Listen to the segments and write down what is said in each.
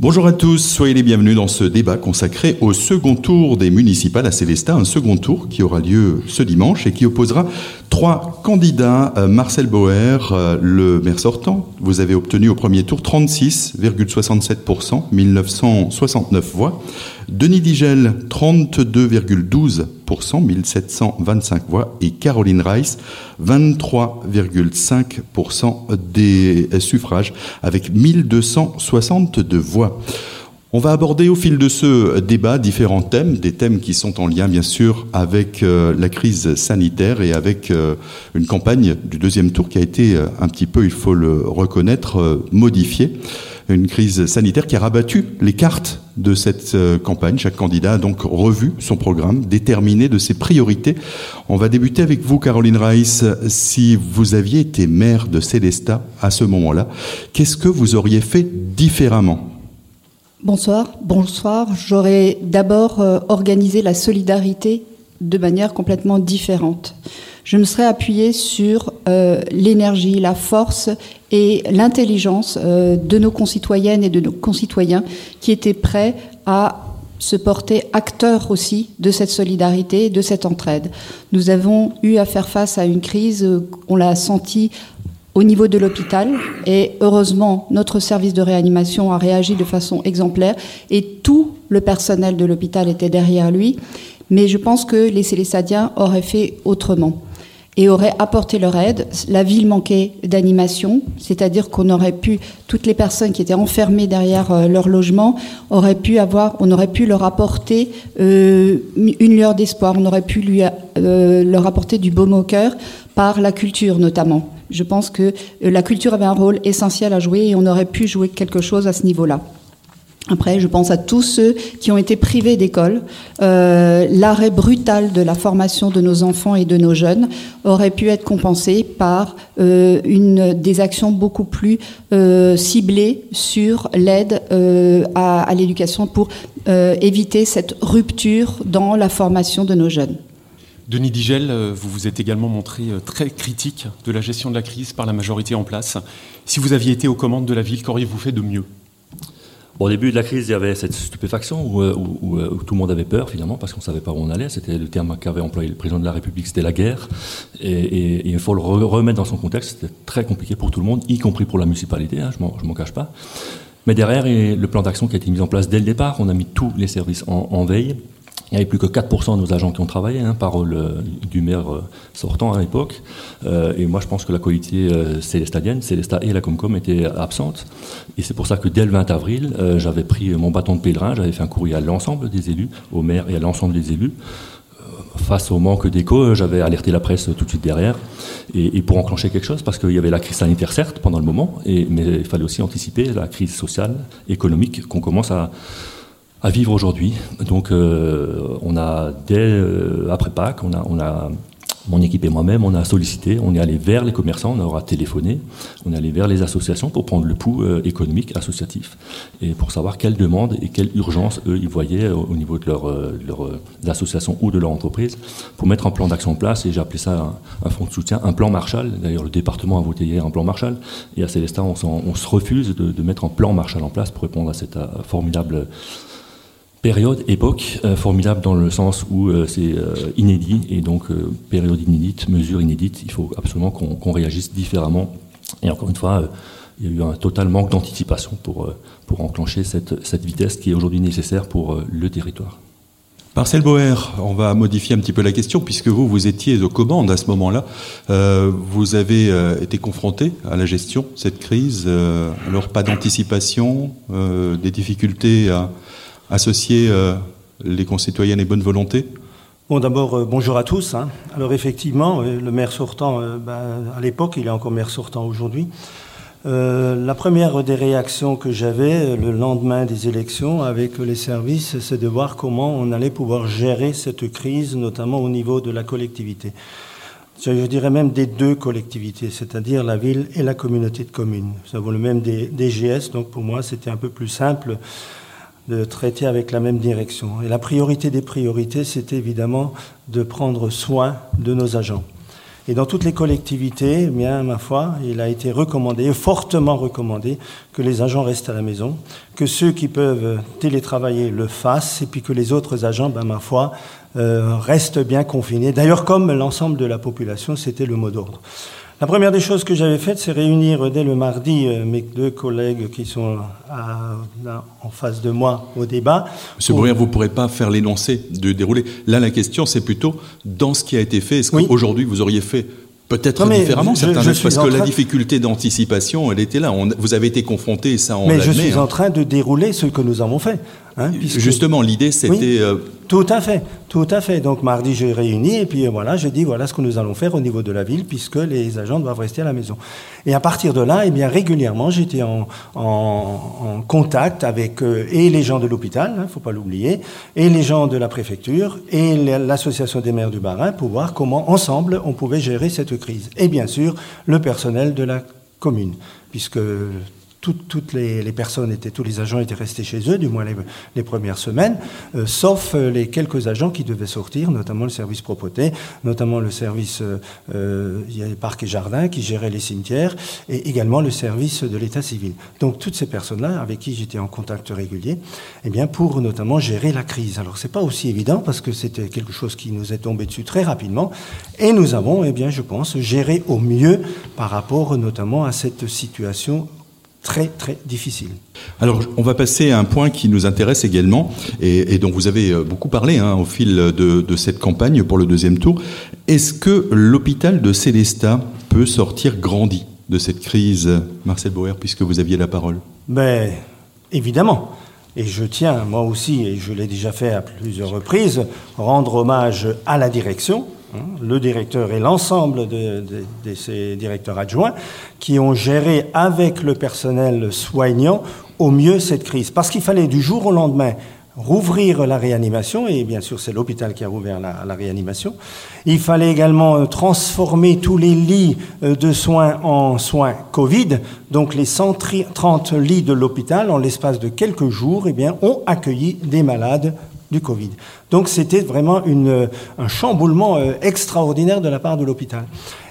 Bonjour à tous, soyez les bienvenus dans ce débat consacré au second tour des municipales à Célestat, un second tour qui aura lieu ce dimanche et qui opposera trois candidats. Euh, Marcel Bauer, euh, le maire sortant, vous avez obtenu au premier tour 36,67%, 1969 voix. Denis Digel, 32,12%, 1725 voix. Et Caroline Reiss, 23,5% des suffrages, avec 1262 voix. On va aborder au fil de ce débat différents thèmes, des thèmes qui sont en lien bien sûr avec euh, la crise sanitaire et avec euh, une campagne du deuxième tour qui a été euh, un petit peu, il faut le reconnaître, modifiée. Une crise sanitaire qui a rabattu les cartes de cette campagne. Chaque candidat a donc revu son programme, déterminé de ses priorités. On va débuter avec vous, Caroline Reiss. Si vous aviez été maire de Célestat à ce moment-là, qu'est-ce que vous auriez fait différemment Bonsoir. Bonsoir. J'aurais d'abord euh, organisé la solidarité de manière complètement différente. Je me serais appuyée sur euh, l'énergie, la force et l'intelligence euh, de nos concitoyennes et de nos concitoyens qui étaient prêts à se porter acteurs aussi de cette solidarité, de cette entraide. Nous avons eu à faire face à une crise, on l'a senti au niveau de l'hôpital. Et heureusement, notre service de réanimation a réagi de façon exemplaire et tout le personnel de l'hôpital était derrière lui. Mais je pense que les Célestadiens auraient fait autrement et auraient apporté leur aide. La ville manquait d'animation, c'est-à-dire qu'on aurait pu, toutes les personnes qui étaient enfermées derrière euh, leur logement, auraient pu avoir, on aurait pu leur apporter euh, une lueur d'espoir, on aurait pu euh, leur apporter du baume au cœur par la culture notamment. Je pense que euh, la culture avait un rôle essentiel à jouer et on aurait pu jouer quelque chose à ce niveau-là. Après, je pense à tous ceux qui ont été privés d'école. Euh, l'arrêt brutal de la formation de nos enfants et de nos jeunes aurait pu être compensé par euh, une, des actions beaucoup plus ciblées sur l'aide à, à l'éducation pour éviter cette rupture dans la formation de nos jeunes. Denis Digel, euh, vous vous êtes également montré euh, très critique de la gestion de la crise par la majorité en place. Si vous aviez été aux commandes de la ville, qu'auriez-vous fait de mieux? Au début de la crise, il y avait cette stupéfaction euh, où, tout le monde avait peur finalement parce qu'on ne savait pas où on allait. C'était le terme qu'avait employé le président de la République, c'était la guerre. Et, il faut le remettre dans son contexte. C'était très compliqué pour tout le monde, y compris pour la municipalité. Hein, je ne m'en cache pas. Mais derrière, le plan d'action qui a été mis en place dès le départ, on a mis tous les services en veille. Il n'y avait plus que 4% de nos agents qui ont travaillé, hein, parole euh, du maire euh, sortant à l'époque. Euh, et moi, je pense que la qualité célestadienne, Célestat et la Comcom étaient absentes. Et c'est pour ça que dès le 20 avril, j'avais pris mon bâton de pèlerin, j'avais fait un courrier à l'ensemble des élus, au maire et à l'ensemble des élus. Face au manque d'écho, j'avais alerté la presse tout de suite derrière. Et, pour enclencher quelque chose, parce qu'il y avait la crise sanitaire, certes, pendant le moment, et, mais il fallait aussi anticiper la crise sociale, économique qu'on commence à à vivre aujourd'hui. Donc, euh, on a dès euh, après Pâques, on a, on a mon équipe et moi-même, on a sollicité, on est allé vers les commerçants, on aura téléphoné, on est allé vers les associations pour prendre le pouls euh, économique associatif et pour savoir quelles demandes et quelles urgences eux ils voyaient au niveau de leur, leur association ou de leur entreprise pour mettre un plan d'action en place. Et j'ai appelé ça un, fonds de soutien, un plan Marshall. D'ailleurs, le département a voté hier un plan Marshall. Et à Célestin, on, on se refuse de, de, mettre un plan Marshall en place pour répondre à cette formidable Période, époque, euh, formidable dans le sens où euh, c'est euh, inédit, et donc période inédite, mesure inédite, il faut absolument qu'on réagisse différemment. Et encore une fois, il y a eu un total manque d'anticipation pour, pour enclencher cette, cette vitesse qui est aujourd'hui nécessaire pour le territoire. Marcel Boer, on va modifier un petit peu la question, puisque vous, vous étiez aux commandes à ce moment-là. vous avez été confronté à la gestion de cette crise. alors, pas d'anticipation, des difficultés à associer euh, les concitoyennes et bonne volonté? Bon, d'abord, euh, bonjour à tous. Hein. Alors, effectivement, euh, le maire sortant, ben, à l'époque, il est encore maire sortant aujourd'hui. la première des réactions que j'avais le lendemain des élections avec les services, c'est de voir comment on allait pouvoir gérer cette crise, notamment au niveau de la collectivité. Je dirais même des deux collectivités, c'est-à-dire la ville et la communauté de communes. Nous avons le même DGS, donc pour moi, c'était un peu plus simple de traiter avec la même direction. Et la priorité des priorités, c'était évidemment de prendre soin de nos agents. Et dans toutes les collectivités, eh bien, ma foi, il a été recommandé, fortement recommandé, que les agents restent à la maison, que ceux qui peuvent télétravailler le fassent, et puis que les autres agents, ben, ma foi, euh, restent bien confinés. D'ailleurs, comme l'ensemble de la population, c'était le mot d'ordre. La première des choses que j'avais faites, c'est réunir dès le mardi euh, mes deux collègues qui sont en face de moi au débat. Monsieur pour... vous ne pourrez pas faire l'énoncé de dérouler. Là, la question, c'est plutôt dans ce qui a été fait. Est-ce qu'aujourd'hui, vous auriez fait Peut-être différemment, certains parce que la difficulté d'anticipation, elle était là. vous avez été confronté, ça on Mais je suis en hein. train de dérouler ce que nous avons fait. Hein, Justement, l'idée, c'était... Euh, tout à fait, tout à fait. Donc mardi, j'ai réuni et puis voilà, je dis voilà ce que nous allons faire au niveau de la ville puisque les agents doivent rester à la maison. Et à partir de là, eh bien régulièrement, j'étais en, en, contact avec euh, et les gens de l'hôpital, il hein, ne faut pas l'oublier, et les gens de la préfecture et l'association des maires du Barin pour voir comment ensemble on pouvait gérer cette crise. Et bien sûr, le personnel de la commune, puisque toutes les, personnes étaient, tous les agents étaient restés chez eux, du moins les, premières semaines, euh, sauf euh, les quelques agents qui devaient sortir, notamment le service propreté, notamment le service euh, les parcs et jardins qui gérait les cimetières, et également le service de l'état civil. Donc toutes ces personnes-là, avec qui j'étais en contact régulier, eh bien pour notamment gérer la crise. Alors c'est pas aussi évident parce que c'était quelque chose qui nous est tombé dessus très rapidement, et nous avons, eh bien je pense, géré au mieux par rapport notamment à cette situation très très difficile. Alors, on va passer à un point qui nous intéresse également et, dont vous avez euh, beaucoup parlé hein, au fil de, cette campagne pour le deuxième tour. Est-ce que l'hôpital de Célestat peut sortir grandi de cette crise, Marcel Bauer, puisque vous aviez la parole? Mais évidemment. Et je tiens, moi aussi, et je l'ai déjà fait à plusieurs reprises, rendre hommage à la direction, le directeur et l'ensemble de, ces directeurs adjoints, qui ont géré avec le personnel soignant au mieux cette crise. Parce qu'il fallait du jour au lendemain rouvrir la réanimation, et bien sûr c'est l'hôpital qui a rouvert la, réanimation. Il fallait également transformer tous les lits euh, de soins en soins Covid. Donc les 130 lits de l'hôpital, en l'espace de quelques jours, eh ont accueilli des malades du Covid. Donc c'était vraiment une, un chamboulement euh, extraordinaire de la part de l'hôpital.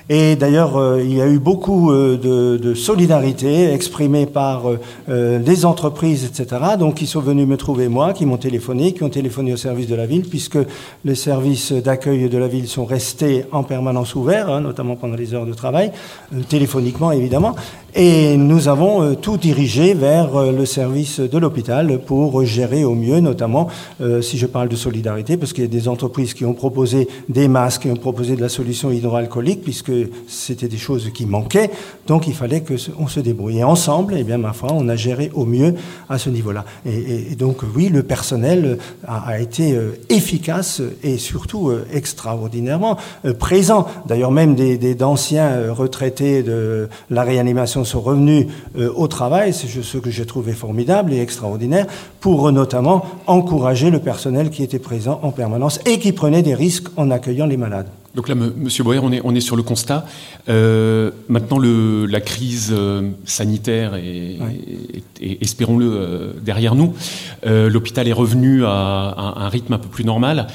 Et d'ailleurs, euh, il y a eu beaucoup euh, de, de, solidarité exprimée par euh, les entreprises, etc. Donc, ils sont venus me trouver moi, qui m'ont téléphoné, qui ont téléphoné au service de la ville, puisque les services d'accueil de la ville sont restés en permanence ouverts, hein, notamment pendant les heures de travail, téléphoniquement évidemment. Et nous avons tout dirigé vers le service de l'hôpital pour gérer au mieux, notamment si je parle de solidarité, parce qu'il y a des entreprises qui ont proposé des masques, qui ont proposé de la solution hydroalcoolique, puisque c'était des choses qui manquaient, donc il fallait qu'on se débrouille. Et ensemble, eh bien, ma foi, on a géré au mieux à ce niveau-là. Et, donc, oui, le personnel a, été euh, efficace et surtout euh, extraordinairement euh, présent. D'ailleurs, même des, d'anciens retraités de la réanimation sont revenus au travail, c'est ce que j'ai trouvé formidable et extraordinaire, pour notamment encourager le personnel qui était présent en permanence et qui prenait des risques en accueillant les malades. Donc là, Monsieur Boyer, on est, on est sur le constat. Euh, maintenant, le, la crise euh, sanitaire est, espérons-le, euh, derrière nous. L'hôpital est revenu à, un rythme un peu plus normal.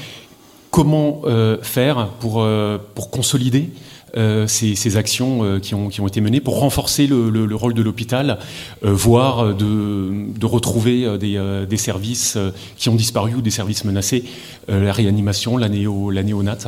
Comment faire pour, pour consolider ces, ces, actions qui, ont, qui, ont, été menées pour renforcer le, le, rôle de l'hôpital, voire de, retrouver des, services qui ont disparu ou des services menacés, la réanimation, la, néo, la néonat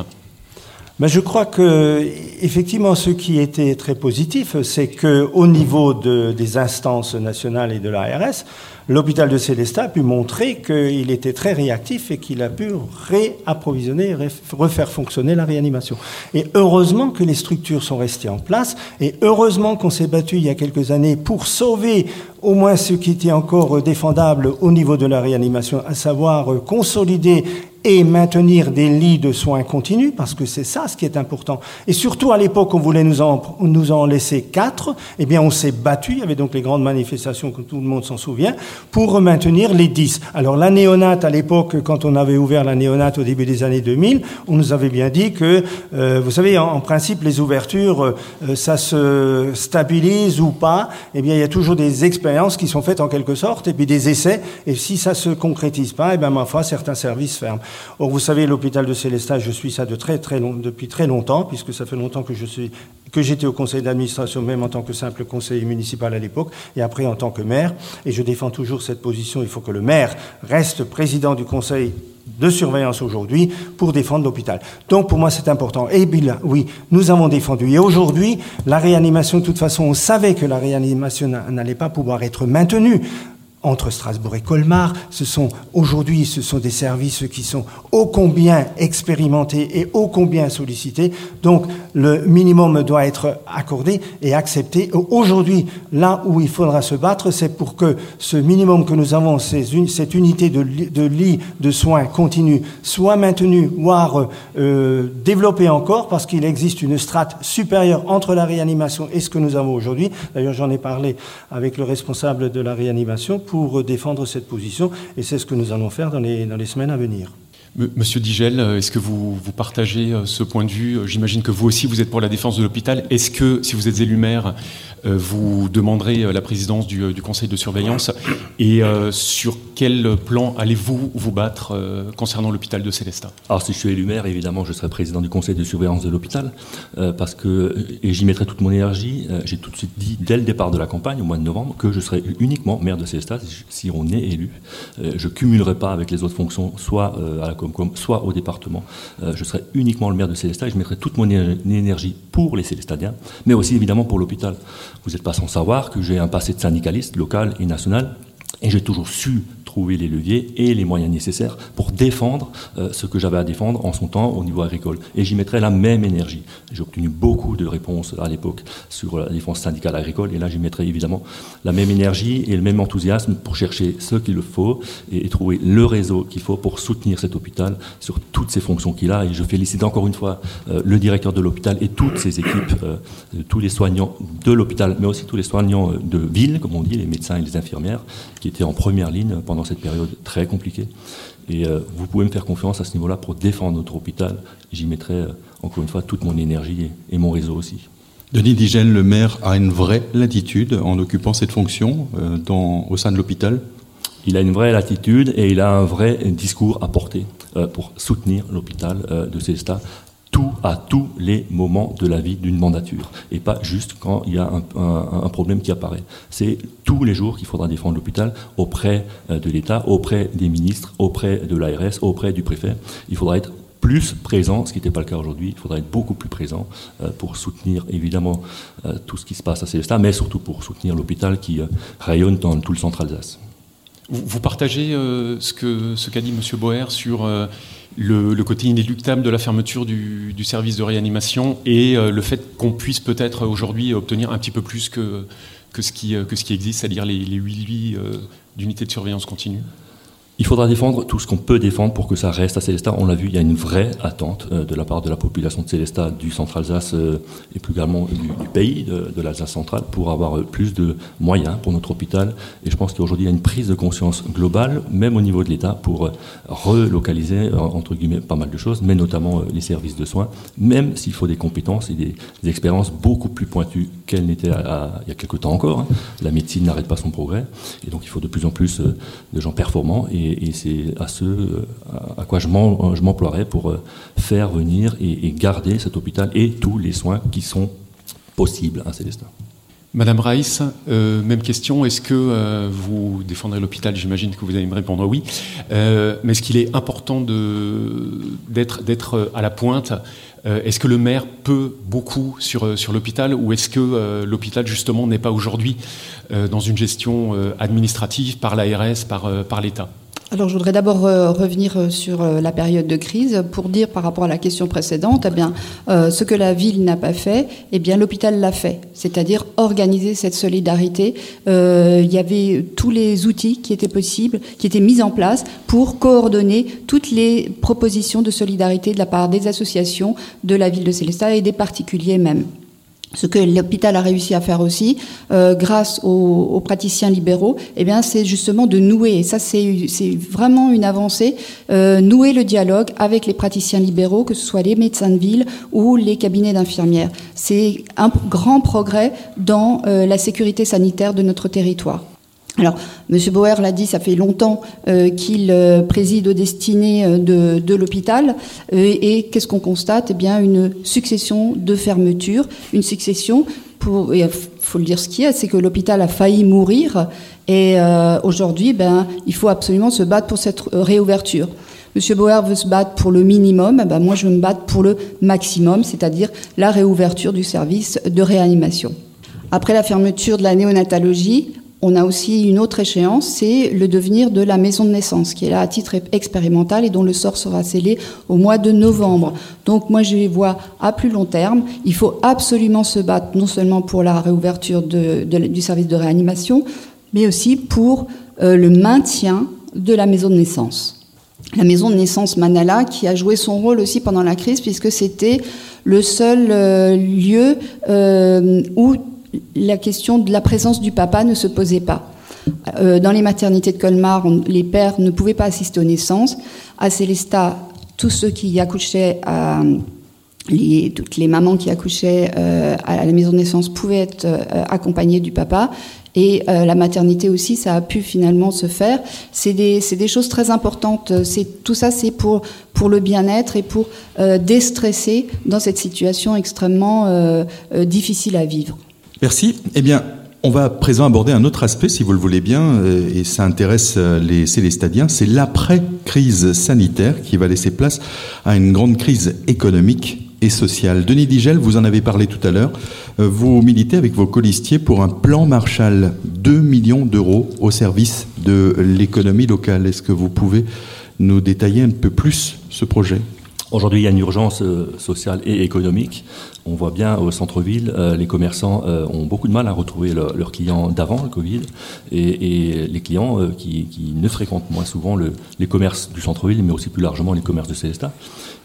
ben, je crois que effectivement, ce qui était très positif, c'est que au niveau de, des instances nationales et de l'ARS, l'hôpital de Célestat a pu montrer qu'il était très réactif et qu'il a pu réapprovisionner, refaire fonctionner la réanimation. Et heureusement que les structures sont restées en place et heureusement qu'on s'est battu il y a quelques années pour sauver au moins ce qui était encore défendable au niveau de la réanimation, à savoir consolider et maintenir des lits de soins continus, parce que c'est ça ce qui est important. Et surtout, à l'époque, on voulait nous en, nous en laisser quatre, eh bien, on s'est battu, il y avait donc les grandes manifestations, que tout le monde s'en souvient, pour maintenir les dix. Alors, la néonate, à l'époque, quand on avait ouvert la néonate au début des années 2000, on nous avait bien dit que, euh, vous savez, en, principe, les ouvertures, euh, ça se stabilise ou pas, eh bien, il y a toujours des expériences qui sont faites en quelque sorte, et puis des essais, et si ça se concrétise pas, eh bien, ma foi, certains services ferment. Or, vous savez, l'hôpital de Célestat, je suis ça depuis très longtemps, puisque ça fait longtemps que j'étais au conseil d'administration, même en tant que simple conseiller municipal à l'époque, et après en tant que maire. Et je défends toujours cette position. Il faut que le maire reste président du conseil de surveillance aujourd'hui pour défendre l'hôpital. Donc pour moi c'est important. Et bien oui, nous avons défendu. Et aujourd'hui, la réanimation, de toute façon, on savait que la réanimation n'allait pas pouvoir être maintenue entre Strasbourg et Colmar. Ce sont aujourd'hui, ce sont des services qui sont ô combien expérimentés et ô combien sollicités. Donc le minimum doit être accordé et accepté. Aujourd'hui, là où il faudra se battre, c'est pour que ce minimum que nous avons, cette unité de, lit de soins continue, soit maintenue, voire euh, développée encore, parce qu'il existe une strate supérieure entre la réanimation et ce que nous avons aujourd'hui. D'ailleurs, j'en ai parlé avec le responsable de la réanimation défendre cette position, et c'est ce que nous allons faire dans les, dans les semaines à venir. Monsieur Digel, est-ce que vous, vous, partagez euh, ce point de vue? J'imagine que vous aussi, vous êtes pour la défense de l'hôpital. Est-ce que, si vous êtes élu maire, vous demanderez euh, la présidence du, du conseil de surveillance Et sur quel plan allez-vous vous battre concernant l'hôpital de Célestat? Alors, si je suis élu maire, évidemment, je serai président du conseil de surveillance de l'hôpital, parce que, et j'y mettrai toute mon énergie. J'ai tout de suite dit, dès le départ de la campagne, au mois de novembre, que je serai uniquement maire de Célestat si on est élu. je cumulerai pas avec les autres fonctions, soit à la soit au département. Euh, je serai uniquement le maire de Célestat et je mettrai toute mon énergie pour les Célestadiens, mais aussi évidemment pour l'hôpital. Vous n'êtes pas sans savoir que j'ai un passé de syndicaliste local et national et j'ai toujours su trouver les leviers et les moyens nécessaires pour défendre euh, ce que j'avais à défendre en son temps au niveau agricole. Et j'y mettrai la même énergie. J'ai obtenu beaucoup de réponses à l'époque sur la défense syndicale agricole, et là j'y mettrai évidemment la même énergie et le même enthousiasme pour chercher ce qu'il faut et, trouver le réseau qu'il faut pour soutenir cet hôpital sur toutes ses fonctions qu'il a. Et je félicite encore une fois euh, le directeur de l'hôpital et toutes ses équipes, euh, tous les soignants de l'hôpital, mais aussi tous les soignants de ville, comme on dit, les médecins et les infirmières, qui étaient en première ligne pendant cette période très compliquée. Et euh, vous pouvez me faire confiance à ce niveau-là pour défendre notre hôpital. J'y mettrai euh, encore une fois toute mon énergie et, mon réseau aussi. Denis Digel, le maire, a une vraie latitude en occupant cette fonction euh, dans, au sein de l'hôpital? Il a une vraie latitude et il a un vrai discours à porter pour soutenir l'hôpital de Célestat tout à tous les moments de la vie d'une mandature et pas juste quand il y a un, problème qui apparaît. C'est tous les jours qu'il faudra défendre l'hôpital auprès euh, de l'État, auprès des ministres, auprès de l'ARS, auprès du préfet. Il faudra être plus présent, ce qui n'était pas le cas aujourd'hui. Il faudra être beaucoup plus présent euh, pour soutenir évidemment euh, tout ce qui se passe à Célestat, mais surtout pour soutenir l'hôpital qui rayonne dans tout le centre Alsace. Vous, partagez ce qu'a dit M. Boer sur le, côté inéluctable de la fermeture du, service de réanimation et euh, le fait qu'on puisse peut-être aujourd'hui obtenir un petit peu plus que, que, ce, qui, existe, c'est-à-dire les, les 8 lits euh, d'unités de surveillance continue il faudra défendre tout ce qu'on peut défendre pour que ça reste à Célestat. On l'a vu, il y a une vraie attente euh, de la part de la population de Célestat, du centre-Alsace euh, et plus également du, pays de, l'Alsace centrale pour avoir euh, plus de moyens pour notre hôpital. Et je pense qu'aujourd'hui, il y a une prise de conscience globale, même au niveau de l'État, pour relocaliser, entre guillemets, pas mal de choses, mais notamment les services de soins, même s'il faut des compétences et des, expériences beaucoup plus pointues qu'elles n'étaient il y a quelque temps encore. Hein. La médecine n'arrête pas son progrès. Et donc, il faut de plus en plus de gens performants. Et, c'est à ce à quoi je m'emploierai pour euh, faire venir et, garder cet hôpital et tous les soins qui sont possibles à Célestin. Madame Reiss, euh, même question. Est-ce que euh, vous défendrez l'hôpital? J'imagine que vous allez me répondre oui. mais est-ce qu'il est important d'être à la pointe? Est-ce que le maire peut beaucoup sur, l'hôpital? Ou est-ce que l'hôpital justement n'est pas aujourd'hui dans une gestion administrative par l'ARS, par l'État? Alors, je voudrais d'abord euh, revenir euh, sur euh, la période de crise pour dire par rapport à la question précédente, eh ce que la ville n'a pas fait, eh bien, l'hôpital l'a fait, c'est-à-dire organiser cette solidarité. il y avait tous les outils qui étaient possibles, qui étaient mis en place pour coordonner toutes les propositions de solidarité de la part des associations de la ville de Célestat et des particuliers même. Ce que l'hôpital a réussi à faire aussi, euh, grâce aux, praticiens libéraux, eh bien, c'est justement de nouer. Et ça, c'est vraiment une avancée. Euh, nouer le dialogue avec les praticiens libéraux, que ce soit les médecins de ville ou les cabinets d'infirmières. C'est un grand progrès dans euh, la sécurité sanitaire de notre territoire. Alors, M. Bauer l'a dit, ça fait longtemps qu'il préside aux destinées de, l'hôpital. et qu'est-ce qu'on constate? Eh bien, une succession de fermetures, une succession pour, il faut le dire ce qu'il y a, c'est que l'hôpital a failli mourir et aujourd'hui, ben, il faut absolument se battre pour cette réouverture. Monsieur Bauer veut se battre pour le minimum, eh ben moi je veux me battre pour le maximum, c'est-à-dire la réouverture du service de réanimation. Après la fermeture de la néonatologie, on a aussi une autre échéance, c'est le devenir de la maison de naissance, qui est là à titre expérimental et dont le sort sera scellé au mois de novembre. Donc moi je les vois à plus long terme. Il faut absolument se battre non seulement pour la réouverture du service de réanimation, mais aussi pour euh, le maintien de la maison de naissance la maison de naissance Manala, qui a joué son rôle aussi pendant la crise, puisque c'était le seul euh, lieu euh, où la question de la présence du papa ne se posait pas. Euh, dans les maternités de Colmar, les pères ne pouvaient pas assister aux naissances. À Célestat, tous ceux qui accouchaient à les, toutes les mamans qui accouchaient à la maison de naissance pouvaient être accompagnées du papa. Et euh, la maternité aussi, ça a pu finalement se faire. C'est des, choses très importantes. Tout ça, c'est pour, le bien-être et pour euh, déstresser dans cette situation extrêmement euh, difficile à vivre. Merci. Eh bien, on va à présent aborder un autre aspect, si vous le voulez bien, et ça intéresse les Célestadiens, c'est l'après-crise sanitaire qui va laisser place à une grande crise économique et sociale. Denis Digel, vous en avez parlé tout à l'heure. Euh, vous militez avec vos colistiers pour un plan Marshall, 2 millions d'euros au service de l'économie locale. Est-ce que vous pouvez nous détailler un peu plus ce projet? Aujourd'hui, il y a une urgence euh, sociale et économique. On voit bien au centre-ville, euh, les commerçants ont beaucoup de mal à retrouver leurs clients d'avant le Covid et, les clients qui, ne fréquentent moins souvent les commerces du centre-ville, mais aussi plus largement les commerces de Célestat.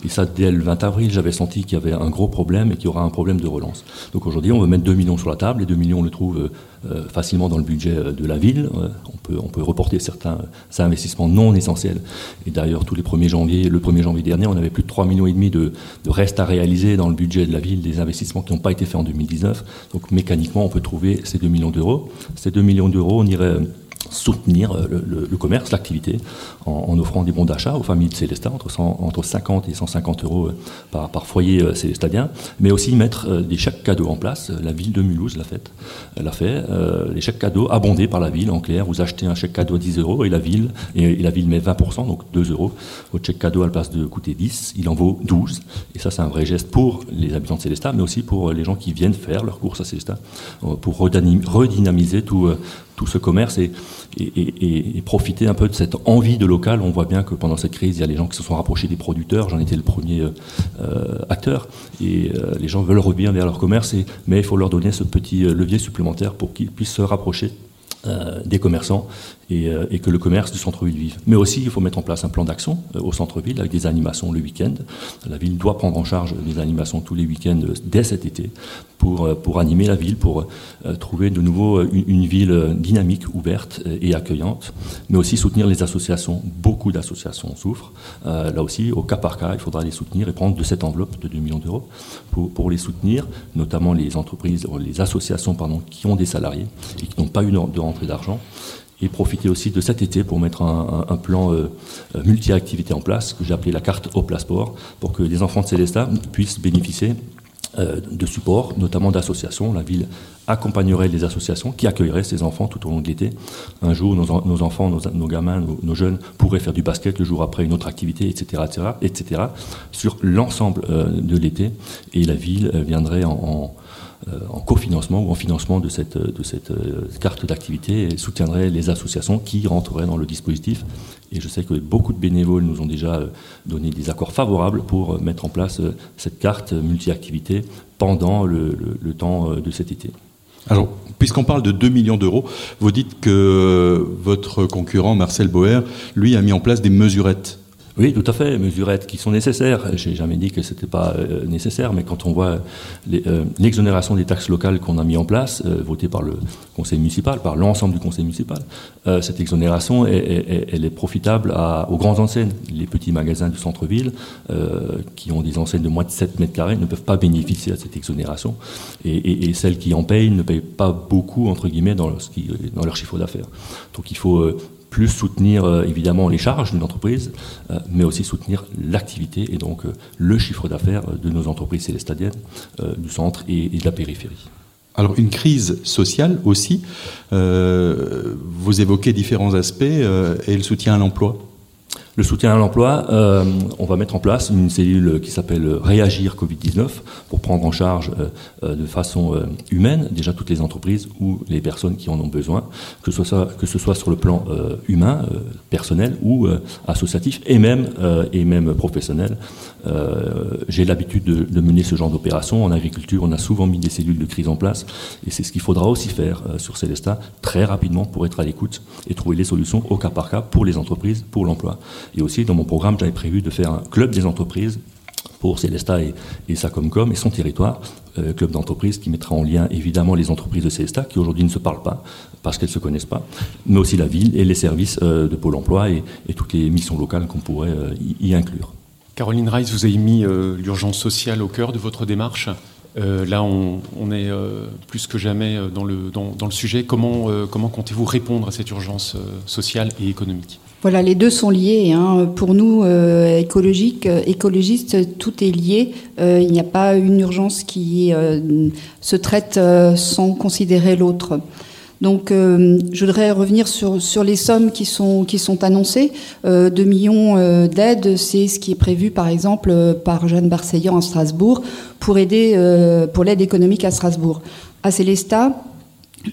Et ça, dès le 20 avril, j'avais senti qu'il y avait un gros problème et qu'il y aura un problème de relance. Donc aujourd'hui, on veut mettre 2 millions sur la table. Les 2 millions, on le trouve euh, euh, facilement dans le budget euh, de la ville. on, peut, on peut reporter certains, investissements non essentiels. Et d'ailleurs, tous les 1er janvier, le 1er janvier dernier, on avait plus de 3 millions et demi de, de restes à réaliser dans le budget de la ville, des investissements qui n'ont pas été faits en 2019. Donc mécaniquement, on peut trouver ces 2 millions d'euros. Ces 2 millions d'euros, on irait soutenir euh, le, commerce, l'activité, en, offrant des bons d'achat aux familles de Célestat, entre, entre 50 et 150 euros euh, par, foyer euh, célestadien, mais aussi mettre des chèques cadeaux en place. La ville de Mulhouse l'a fait. l'a fait. les chèques cadeaux abondés par la ville, en clair, vous achetez un chèque cadeau à 10 euros et la ville, et, la ville met 20%, donc 2 euros. Votre chèque cadeau, à la place de coûter 10, il en vaut 12. Et ça, c'est un vrai geste pour les habitants de Célestat, mais aussi pour les gens qui viennent faire leurs courses à Célestat, pour redynamiser tout, ce commerce et, profiter un peu de cette envie de On voit bien que pendant cette crise, il y a les gens qui se sont rapprochés des producteurs. J'en étais le premier euh, euh, acteur. Et euh, les gens veulent revenir vers leur commerce, mais il faut leur donner ce petit levier supplémentaire pour qu'ils puissent se rapprocher des commerçants euh, et, que le commerce du centre-ville vive. Mais aussi, il faut mettre en place un plan d'action euh, au centre-ville avec des animations le week-end. La ville doit prendre en charge des animations tous les week-ends euh, dès cet été pour, pour animer la ville, pour trouver de nouveau une, ville dynamique, ouverte et accueillante, mais aussi soutenir les associations. Beaucoup d'associations souffrent. là aussi, au cas par cas, il faudra les soutenir et prendre de cette enveloppe de 2 millions d'euros pour, pour les soutenir, notamment les entreprises, les associations pardon, qui ont des salariés et qui n'ont pas eu de d'argent et profiter aussi de cet été pour mettre un, plan euh, euh, multi-activité en place, que j'ai appelé la carte au Sport, pour que les enfants de Célestat puissent bénéficier euh, de support, notamment d'associations. La ville accompagnerait les associations qui accueilleraient ces enfants tout au long de l'été. Un jour, nos, enfants, nos, gamins, nos, jeunes pourraient faire du basket, le jour après une autre activité, etc., etc., etc. sur l'ensemble de l'été. Et la ville viendrait en en cofinancement ou en financement de cette, de cette euh, carte d'activité soutiendrait les associations qui rentreraient dans le dispositif. Et je sais que beaucoup de bénévoles nous ont déjà euh, donné des accords favorables pour mettre en place cette carte multi-activité pendant le, temps de cet été. Alors, puisqu'on parle de 2 millions d'euros, vous dites que votre concurrent Marcel Boer, lui, a mis en place des mesurettes Oui, tout à fait, mesurettes qui sont nécessaires. J'ai jamais dit que c'était pas euh, nécessaire, mais quand on voit euh, l'exonération des taxes locales qu'on a mis en place, euh, votée par le conseil municipal, par l'ensemble du conseil municipal, cette exonération, elle est profitable aux grandes enseignes. Les petits magasins du centre-ville, qui ont des enseignes de moins de 7 mètres carrés, ne peuvent pas bénéficier de cette exonération. Et, celles qui en payent ne payent pas beaucoup, entre guillemets, dans, qui, dans leur chiffre d'affaires. Donc il faut plus soutenir euh, évidemment les charges d'une entreprise, euh, mais aussi soutenir l'activité et donc euh, le chiffre d'affaires de nos entreprises célestadiennes du centre et, de la périphérie. Alors une crise sociale aussi, vous évoquez différents aspects et le soutien à l'emploi? Le soutien à l'emploi, euh, on va mettre en place une cellule qui s'appelle Réagir Covid-19 pour prendre en charge euh, euh, de façon humaine déjà toutes les entreprises ou les personnes qui en ont besoin, que ce soit, sur le plan humain, personnel ou associatif et même, et même professionnel. J'ai l'habitude de, de, mener ce genre d'opération. En agriculture, on a souvent mis des cellules de crise en place et c'est ce qu'il faudra aussi faire sur Célestat très rapidement pour être à l'écoute et trouver les solutions au cas par cas pour les entreprises, pour l'emploi. Et aussi, dans mon programme, j'avais prévu de faire un club des entreprises pour Célesta et, Sacomcom et son territoire, euh, club d'entreprise qui mettra en lien évidemment les entreprises de Célesta qui aujourd'hui ne se parlent pas parce qu'elles ne se connaissent pas, mais aussi la ville et les services euh, de Pôle emploi et, toutes les missions locales qu'on pourrait euh, y, inclure. Caroline Rice, vous avez mis l'urgence sociale au cœur de votre démarche. là, on, est plus que jamais dans le, sujet. Comment comptez-vous répondre à cette urgence sociale et économique? Voilà, les deux sont liés. Hein. Pour nous, euh, écologiques, euh, écologistes, tout est lié. Euh, il n'y a pas une urgence qui se traite sans considérer l'autre. Donc, je voudrais revenir sur, les sommes qui sont, annoncées. 2 millions d'aides, c'est ce qui est prévu, par exemple, par Jeanne Barseillan à Strasbourg pour aider pour l'aide économique à Strasbourg. À Célestat,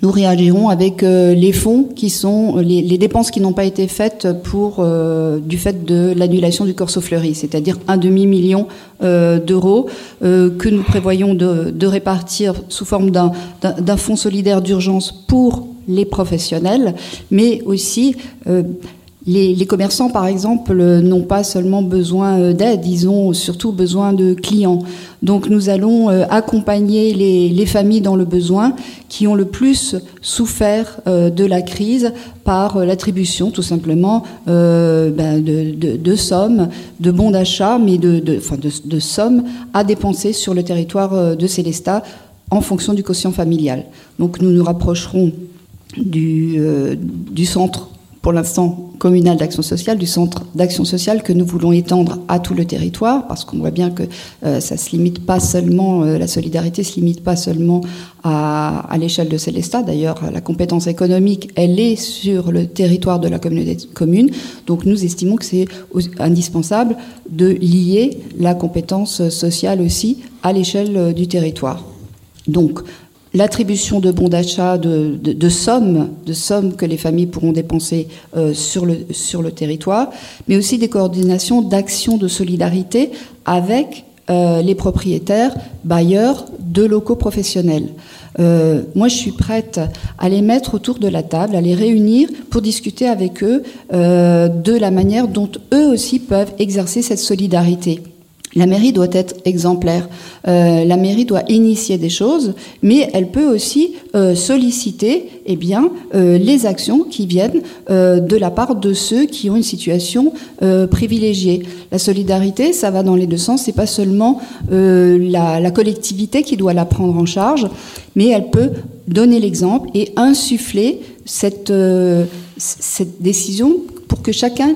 nous réagirons avec euh, les fonds qui sont les, dépenses qui n'ont pas été faites pour euh, du fait de l'annulation du Corso Fleury, c'est-à-dire un demi million euh, d'euros que nous prévoyons de répartir sous forme d'un fonds solidaire d'urgence pour les professionnels, mais aussi les, commerçants, par exemple, n'ont pas seulement besoin euh, d'aide, ils ont surtout besoin de clients. Donc nous allons euh, accompagner les, familles dans le besoin qui ont le plus souffert euh, de la crise par l'attribution tout simplement ben, de, sommes, de bons d'achat, mais de, sommes à dépenser sur le territoire de Célestat en fonction du quotient familial. Donc nous nous rapprocherons du centre pour l'instant communal d'action sociale, du centre d'action sociale que nous voulons étendre à tout le territoire, parce qu'on voit bien que euh, ça se limite pas seulement, euh, la solidarité se limite pas seulement à, l'échelle de Célestat. D'ailleurs, la compétence économique, elle est sur le territoire de la communauté commune. Donc nous estimons que c'est indispensable de lier la compétence sociale aussi à l'échelle euh, du territoire. Donc, l'attribution de bons d'achat, de, sommes, de sommes que les familles pourront dépenser euh, sur, le, territoire, mais aussi des coordinations d'actions de solidarité avec euh, les propriétaires, bailleurs de locaux professionnels. Euh, moi, je suis prête à les mettre autour de la table, à les réunir pour discuter avec eux de la manière dont eux aussi peuvent exercer cette solidarité. La mairie doit être exemplaire. Euh, la mairie doit initier des choses, mais elle peut aussi euh, solliciter eh bien, euh, les actions qui viennent de la part de ceux qui ont une situation privilégiée. La solidarité, ça va dans les deux sens. C'est pas seulement la, collectivité qui doit la prendre en charge, mais elle peut donner l'exemple et insuffler cette décision pour que chacun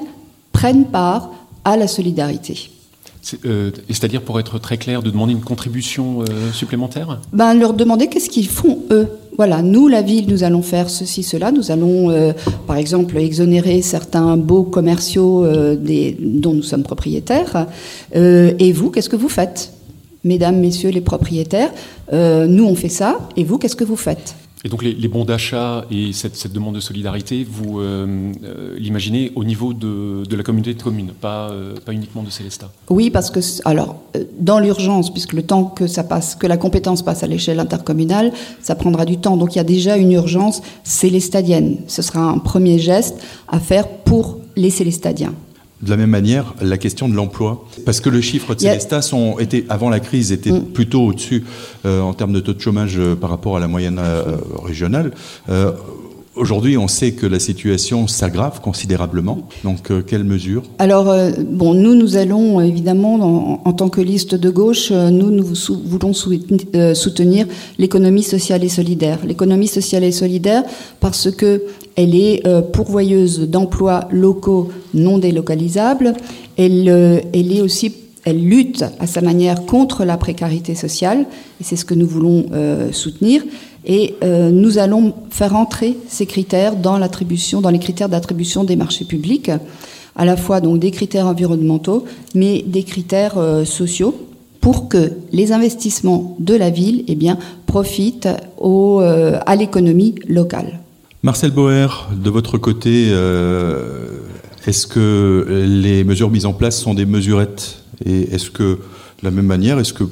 prenne part à la solidarité. Euh, c'est-à-dire, pour être très clair, de demander une contribution euh, supplémentaire ben, Leur demander qu'est-ce qu'ils font, eux. Voilà, nous, la ville, nous allons faire ceci, cela. Nous allons, euh, par exemple, exonérer certains baux commerciaux dont nous sommes propriétaires. et vous, qu'est-ce que vous faites? Mesdames, messieurs les propriétaires, nous, on fait ça. Et vous, qu'est-ce que vous faites? Et donc les, bons d'achat et cette, demande de solidarité, vous euh, euh, l'imaginez au niveau de, la communauté de communes, pas, euh, pas uniquement de Célestat Oui, parce que alors dans l'urgence, puisque le temps que ça passe, que la compétence passe à l'échelle intercommunale, ça prendra du temps. Donc il y a déjà une urgence célestadienne. Ce sera un premier geste à faire pour les célestadiens. De la même manière la question de l'emploi Parce que le chiffre de Célestas ont été, avant la crise, était mm. plutôt au-dessus euh, en termes de taux de chômage euh, par rapport à la moyenne euh, régionale. Aujourd'hui, on sait que la situation s'aggrave considérablement. Donc, quelles mesures Alors, bon, nous, nous allons évidemment, en, tant que liste de gauche, nous, nous voulons soutenir l'économie sociale et solidaire. L'économie sociale et solidaire parce que elle est pourvoyeuse d'emplois locaux non délocalisables. Elle, elle est aussi elle lutte à sa manière contre la précarité sociale, et c'est ce que nous voulons euh, soutenir. Et euh, nous allons faire entrer ces critères dans l'attribution, dans les critères d'attribution des marchés publics, à la fois donc des critères environnementaux, mais des critères euh, sociaux, pour que les investissements de la ville eh bien, profitent au, à l'économie locale. Marcel Boer, de votre côté, est-ce que les mesures mises en place sont des mesurettes? Et est-ce que, de la même manière, est-ce que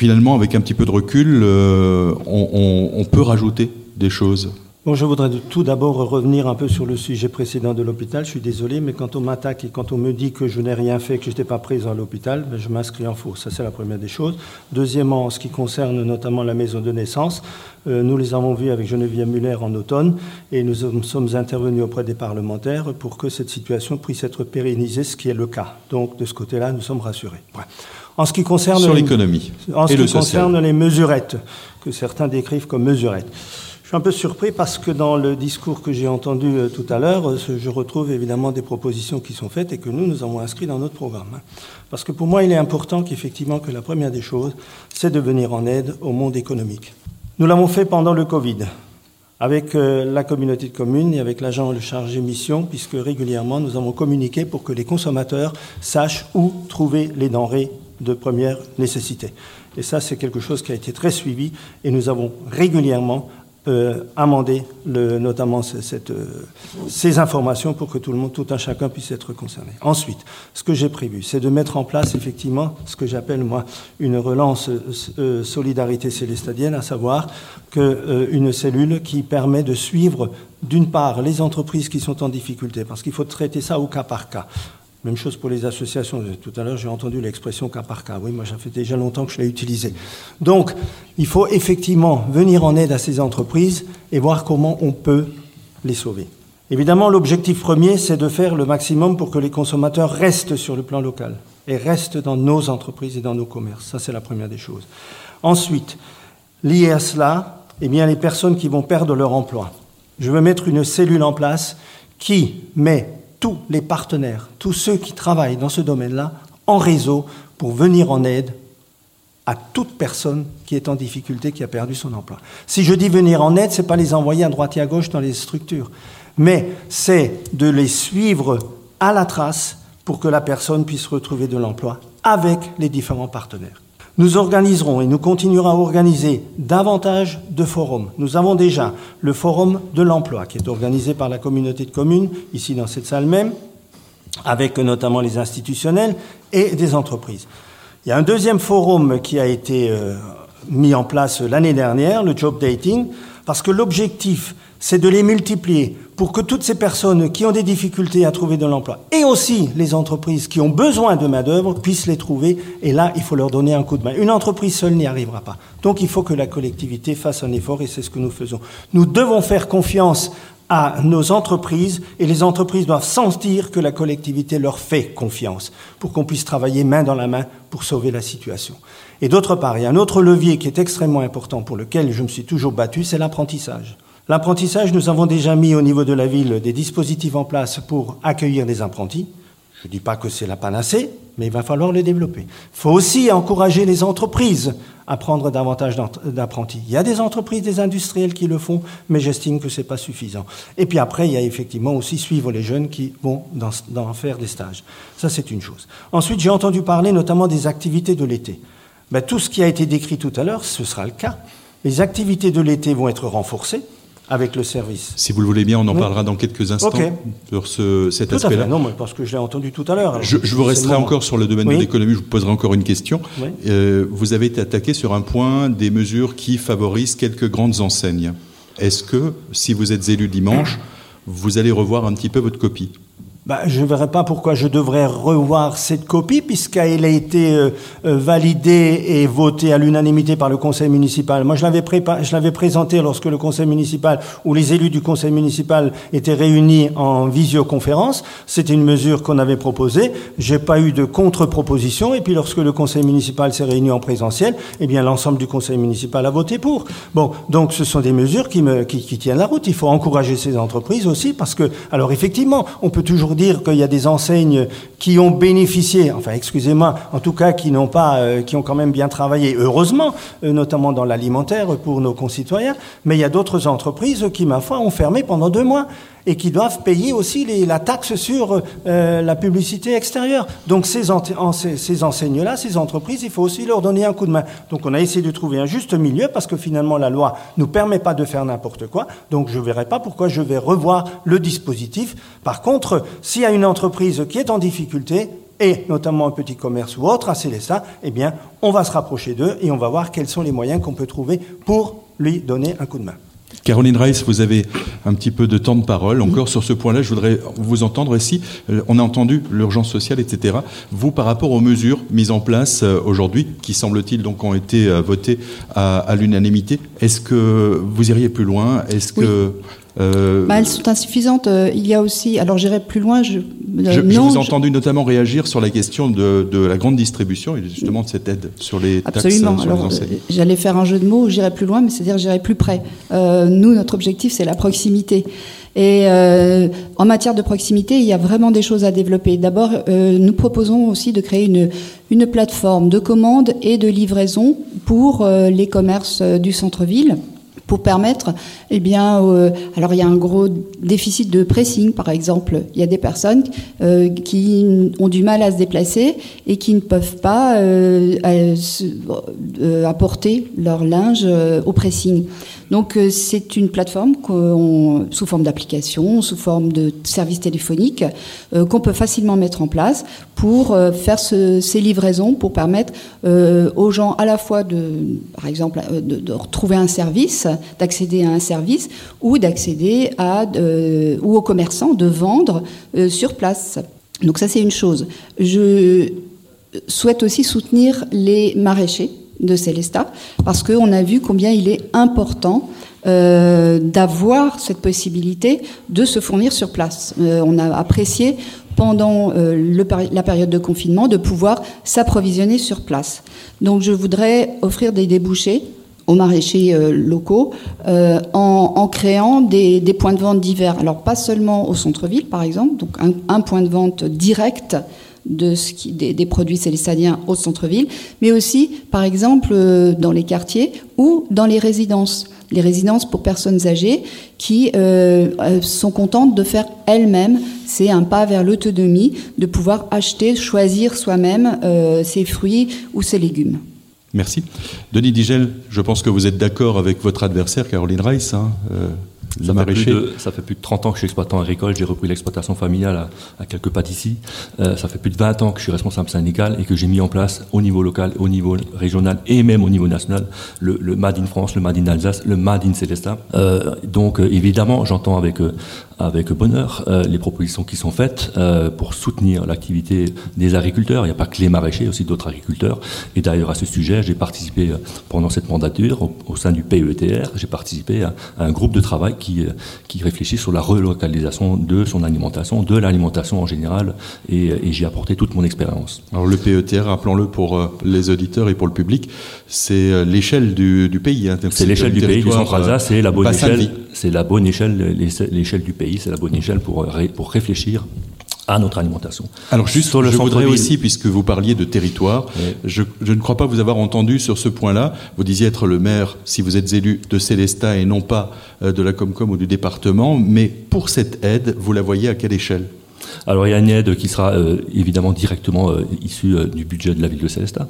finalement, avec un petit peu de recul, euh, on, peut rajouter des choses Bon, je voudrais tout d'abord revenir un peu sur le sujet précédent de l'hôpital. Je suis désolé, mais quand on m'attaque et quand on me dit que je n'ai rien fait, que je n'étais pas présent à l'hôpital, ben, je m'inscris en faux. Ça, c'est la première des choses. Deuxièmement, en ce qui concerne notamment la maison de naissance, euh, nous les avons vus avec Geneviève Muller en automne et nous sommes intervenus auprès des parlementaires pour que cette situation puisse être pérennisée, ce qui est le cas. Donc, de ce côté-là, nous sommes rassurés. En ce qui concerne sur l'économie en ce qui concerne les mesurettes que certains décrivent comme mesurettes. Je suis un peu surpris parce que dans le discours que j'ai entendu euh, tout à l'heure, euh, je retrouve évidemment des propositions qui sont faites et que nous, nous avons inscrites dans notre programme. Hein. Parce que pour moi, il est important qu'effectivement, que la première des choses, c'est de venir en aide au monde économique. Nous l'avons fait pendant le Covid, avec euh, la communauté de communes et avec l'agent le chargé mission, puisque régulièrement, nous avons communiqué pour que les consommateurs sachent où trouver les denrées de première nécessité. Et ça, c'est quelque chose qui a été très suivi et nous avons régulièrement euh, amender le, notamment euh, ces informations pour que tout le monde, tout un chacun puisse être concerné. Ensuite, ce que j'ai prévu, c'est de mettre en place effectivement ce que j'appelle moi une relance euh, solidarité célestadienne, à savoir que, une cellule qui permet de suivre d'une part les entreprises qui sont en difficulté, parce qu'il faut traiter ça au cas par cas. Même chose pour les associations. Tout à l'heure, j'ai entendu l'expression cas par cas. Oui, moi, ça fait déjà longtemps que je l'ai utilisée. Donc, il faut effectivement venir en aide à ces entreprises et voir comment on peut les sauver. Évidemment, l'objectif premier, c'est de faire le maximum pour que les consommateurs restent sur le plan local et restent dans nos entreprises et dans nos commerces. Ça, c'est la première des choses. Ensuite, lié à cela, eh bien, les personnes qui vont perdre leur emploi. Je veux mettre une cellule en place qui met tous les partenaires, tous ceux qui travaillent dans ce domaine-là, en réseau pour venir en aide à toute personne qui est en difficulté, qui a perdu son emploi. Si je dis venir en aide, ce n'est pas les envoyer à droite et à gauche dans les structures, mais c'est de les suivre à la trace pour que la personne puisse retrouver de l'emploi avec les différents partenaires. Nous organiserons et nous continuerons à organiser davantage de forums. Nous avons déjà le forum de l'emploi qui est organisé par la communauté de communes, ici dans cette salle même, avec notamment les institutionnels et des entreprises. Il y a un deuxième forum qui a été euh, mis en place l'année dernière, le job dating, parce que l'objectif, c'est de les multiplier pour que toutes ces personnes qui ont des difficultés à trouver de l'emploi, et aussi les entreprises qui ont besoin de main-d'œuvre, puissent les trouver. Et là, il faut leur donner un coup de main. Une entreprise seule n'y arrivera pas. Donc il faut que la collectivité fasse un effort, et c'est ce que nous faisons. Nous devons faire confiance à nos entreprises, et les entreprises doivent sentir que la collectivité leur fait confiance, pour qu'on puisse travailler main dans la main pour sauver la situation. Et d'autre part, il y a un autre levier qui est extrêmement important, pour lequel je me suis toujours battu, c'est l'apprentissage. L'apprentissage, nous avons déjà mis au niveau de la ville des dispositifs en place pour accueillir des apprentis. Je ne dis pas que c'est la panacée, mais il va falloir le développer. Il faut aussi encourager les entreprises à prendre davantage d'apprentis. Il y a des entreprises, des industriels qui le font, mais j'estime que ce n'est pas suffisant. Et puis après, il y a effectivement aussi suivre les jeunes qui vont dans, faire des stages. Ça, c'est une chose. Ensuite, j'ai entendu parler notamment des activités de l'été. Ben, tout ce qui a été décrit tout à l'heure, ce sera le cas. Les activités de l'été vont être renforcées avec le service. Si vous le voulez bien, on en parlera dans quelques instants sur ce, cet aspect-là. Non, mais parce que je l'ai entendu tout à l'heure. Je, je, vous resterai encore sur le domaine de l'économie, je vous poserai encore une question. Euh, vous avez été attaqué sur un point des mesures qui favorisent quelques grandes enseignes. Est-ce que, si vous êtes élu dimanche, vous allez revoir un petit peu votre copie? Bah, je ne verrais pas pourquoi je devrais revoir cette copie, puisqu'elle a été euh, euh, validée et votée à l'unanimité par le conseil municipal. Moi, je l'avais, je présentée lorsque le conseil municipal ou les élus du conseil municipal étaient réunis en visioconférence. C'était une mesure qu'on avait proposée. J'ai pas eu de contre-proposition. Et puis, lorsque le conseil municipal s'est réuni en présentiel, eh bien, l'ensemble du conseil municipal a voté pour. Bon, donc, ce sont des mesures qui, me, qui, qui tiennent la route. Il faut encourager ces entreprises aussi, parce que, alors, effectivement, on peut toujours dire qu'il y a des enseignes qui ont bénéficié, enfin excusez-moi, en tout cas qui n'ont pas, euh, qui ont quand même bien travaillé, heureusement, euh, notamment dans l'alimentaire pour nos concitoyens, mais il y a d'autres entreprises qui, ma foi, ont fermé pendant deux mois et qui doivent payer aussi la taxe sur euh, la publicité extérieure. Donc ces, enseignes-là, ces entreprises, il faut aussi leur donner un coup de main. Donc on a essayé de trouver un juste milieu parce que finalement la loi nous permet pas de faire n'importe quoi. Donc je ne verrai pas pourquoi je vais revoir le dispositif. Par contre, s'il y a une entreprise qui est en difficulté, et notamment un petit commerce ou autre à Célestat, eh bien, on va se rapprocher d'eux et on va voir quels sont les moyens qu'on peut trouver pour lui donner un coup de main. Caroline Reiss, vous avez un petit peu de temps de parole. Encore sur ce point-là, je voudrais vous entendre ici. Euh, on a entendu l'urgence sociale, etc. Vous, par rapport aux mesures mises en place euh, aujourd'hui, qui semble-t-il donc ont été euh, votées à, l'unanimité, est-ce que vous iriez plus loin? Est-ce que euh, bah, elles sont insuffisantes. Euh, il y a aussi, alors j'irai plus loin. Je, euh, je, vous ai entendu notamment réagir sur la question de, de, la grande distribution et justement de cette aide sur les Absolument. taxes. Absolument. J'allais faire un jeu de mots. J'irai plus loin, mais c'est-à-dire j'irai plus près. nous, notre objectif, c'est la proximité. Et en matière de proximité, il y a vraiment des choses à développer. D'abord, nous proposons aussi de créer une, une plateforme de commande et de livraison pour les commerces du centre-ville pour permettre, eh bien, euh, alors il y a un gros déficit de pressing, par exemple. Il y a des personnes euh, qui ont du mal à se déplacer et qui ne peuvent pas euh, apporter leur linge au pressing. Donc c'est une plateforme sous forme d'application, sous forme de service téléphonique, qu'on peut facilement mettre en place pour faire ces livraisons, pour permettre aux gens à la fois de, par exemple, de retrouver un service d'accéder à un service ou d'accéder à euh, ou aux commerçants de vendre euh, sur place. Donc ça c'est une chose. Je souhaite aussi soutenir les maraîchers de Célestat parce qu'on a vu combien il est important euh, d'avoir cette possibilité de se fournir sur place. on a apprécié pendant le, la période de confinement de pouvoir s'approvisionner sur place. Donc je voudrais offrir des débouchés aux maraîchers euh, locaux euh, en, créant des, points de vente divers. Alors pas seulement au centre-ville par exemple, donc un, point de vente direct de des, produits célestadiens au centre-ville, mais aussi par exemple euh, dans les quartiers ou dans les résidences. Les résidences pour personnes âgées qui sont contentes de faire elles-mêmes. C'est un pas vers l'autonomie, de pouvoir acheter, choisir soi-même ses fruits ou ses légumes. Merci. Denis Digel, je pense que vous êtes d'accord avec votre adversaire, Caroline Reiss. Hein, euh, ça, fait plus de, ça fait plus de 30 ans que je suis exploitant agricole, j'ai repris l'exploitation familiale à, quelques pas d'ici. Euh, ça fait plus de 20 ans que je suis responsable syndical et que j'ai mis en place au niveau local, au niveau régional et même au niveau national le, le Made in France, le Made in Alsace, le Made in Célestin. Euh, donc euh, évidemment, j'entends avec euh, avec bonheur euh, les propositions qui sont faites euh, pour soutenir l'activité des agriculteurs. Il n'y a pas que les maraîchers, aussi d'autres agriculteurs. Et d'ailleurs, à ce sujet, j'ai participé pendant cette mandature au, sein du PETR, j'ai participé à, à, un groupe de travail qui, euh, qui réfléchit sur la relocalisation de son alimentation, de l'alimentation en général, et, et j'y ai apporté toute mon expérience. Alors le PETR, rappelons-le pour euh, les auditeurs et pour le public, c'est euh, l'échelle du, du, pays. Hein, c'est l'échelle du pays, du centre c'est la bonne échelle. C'est la bonne échelle, l'échelle du pays, c'est la bonne échelle pour, pour réfléchir à notre alimentation. Alors juste, sur le je voudrais aussi, puisque vous parliez de territoire, je, je, ne crois pas vous avoir entendu sur ce point-là. Vous disiez être le maire, si vous êtes élu de Célestat et non pas euh, de la Comcom ou du département, mais pour cette aide, vous la voyez à quelle échelle? Alors il y a une aide qui sera euh, évidemment directement euh, issue du budget de la ville de Célestat,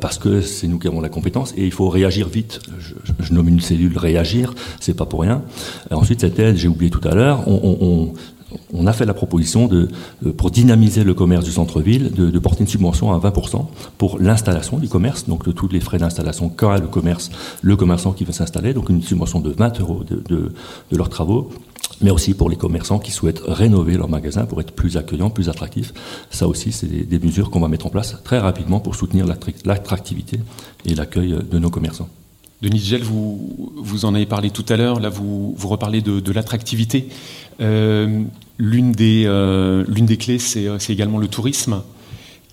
parce que c'est nous qui avons la compétence et il faut réagir vite. Je, nomme une cellule réagir, c'est pas pour rien. ensuite cette aide, j'ai oublié tout à l'heure, on, a fait la proposition de, euh, pour dynamiser le commerce du centre-ville, de, porter une subvention à 20% pour l'installation du commerce, donc de tous les frais d'installation qu'a le commerce, le commerçant qui veut s'installer, donc une subvention de 20 euros de leurs travaux. Mais aussi pour les commerçants qui souhaitent rénover leur magasin pour être plus accueillants, plus attractifs. Ça aussi, c'est des, mesures qu'on va mettre en place très rapidement pour soutenir l'attractivité et l'accueil de nos commerçants. Denis Gel, vous, vous en avez parlé tout à l'heure, là vous, vous reparlez de, l'attractivité. Euh, l'une, des, euh, l'une des clés, c'est, également le tourisme.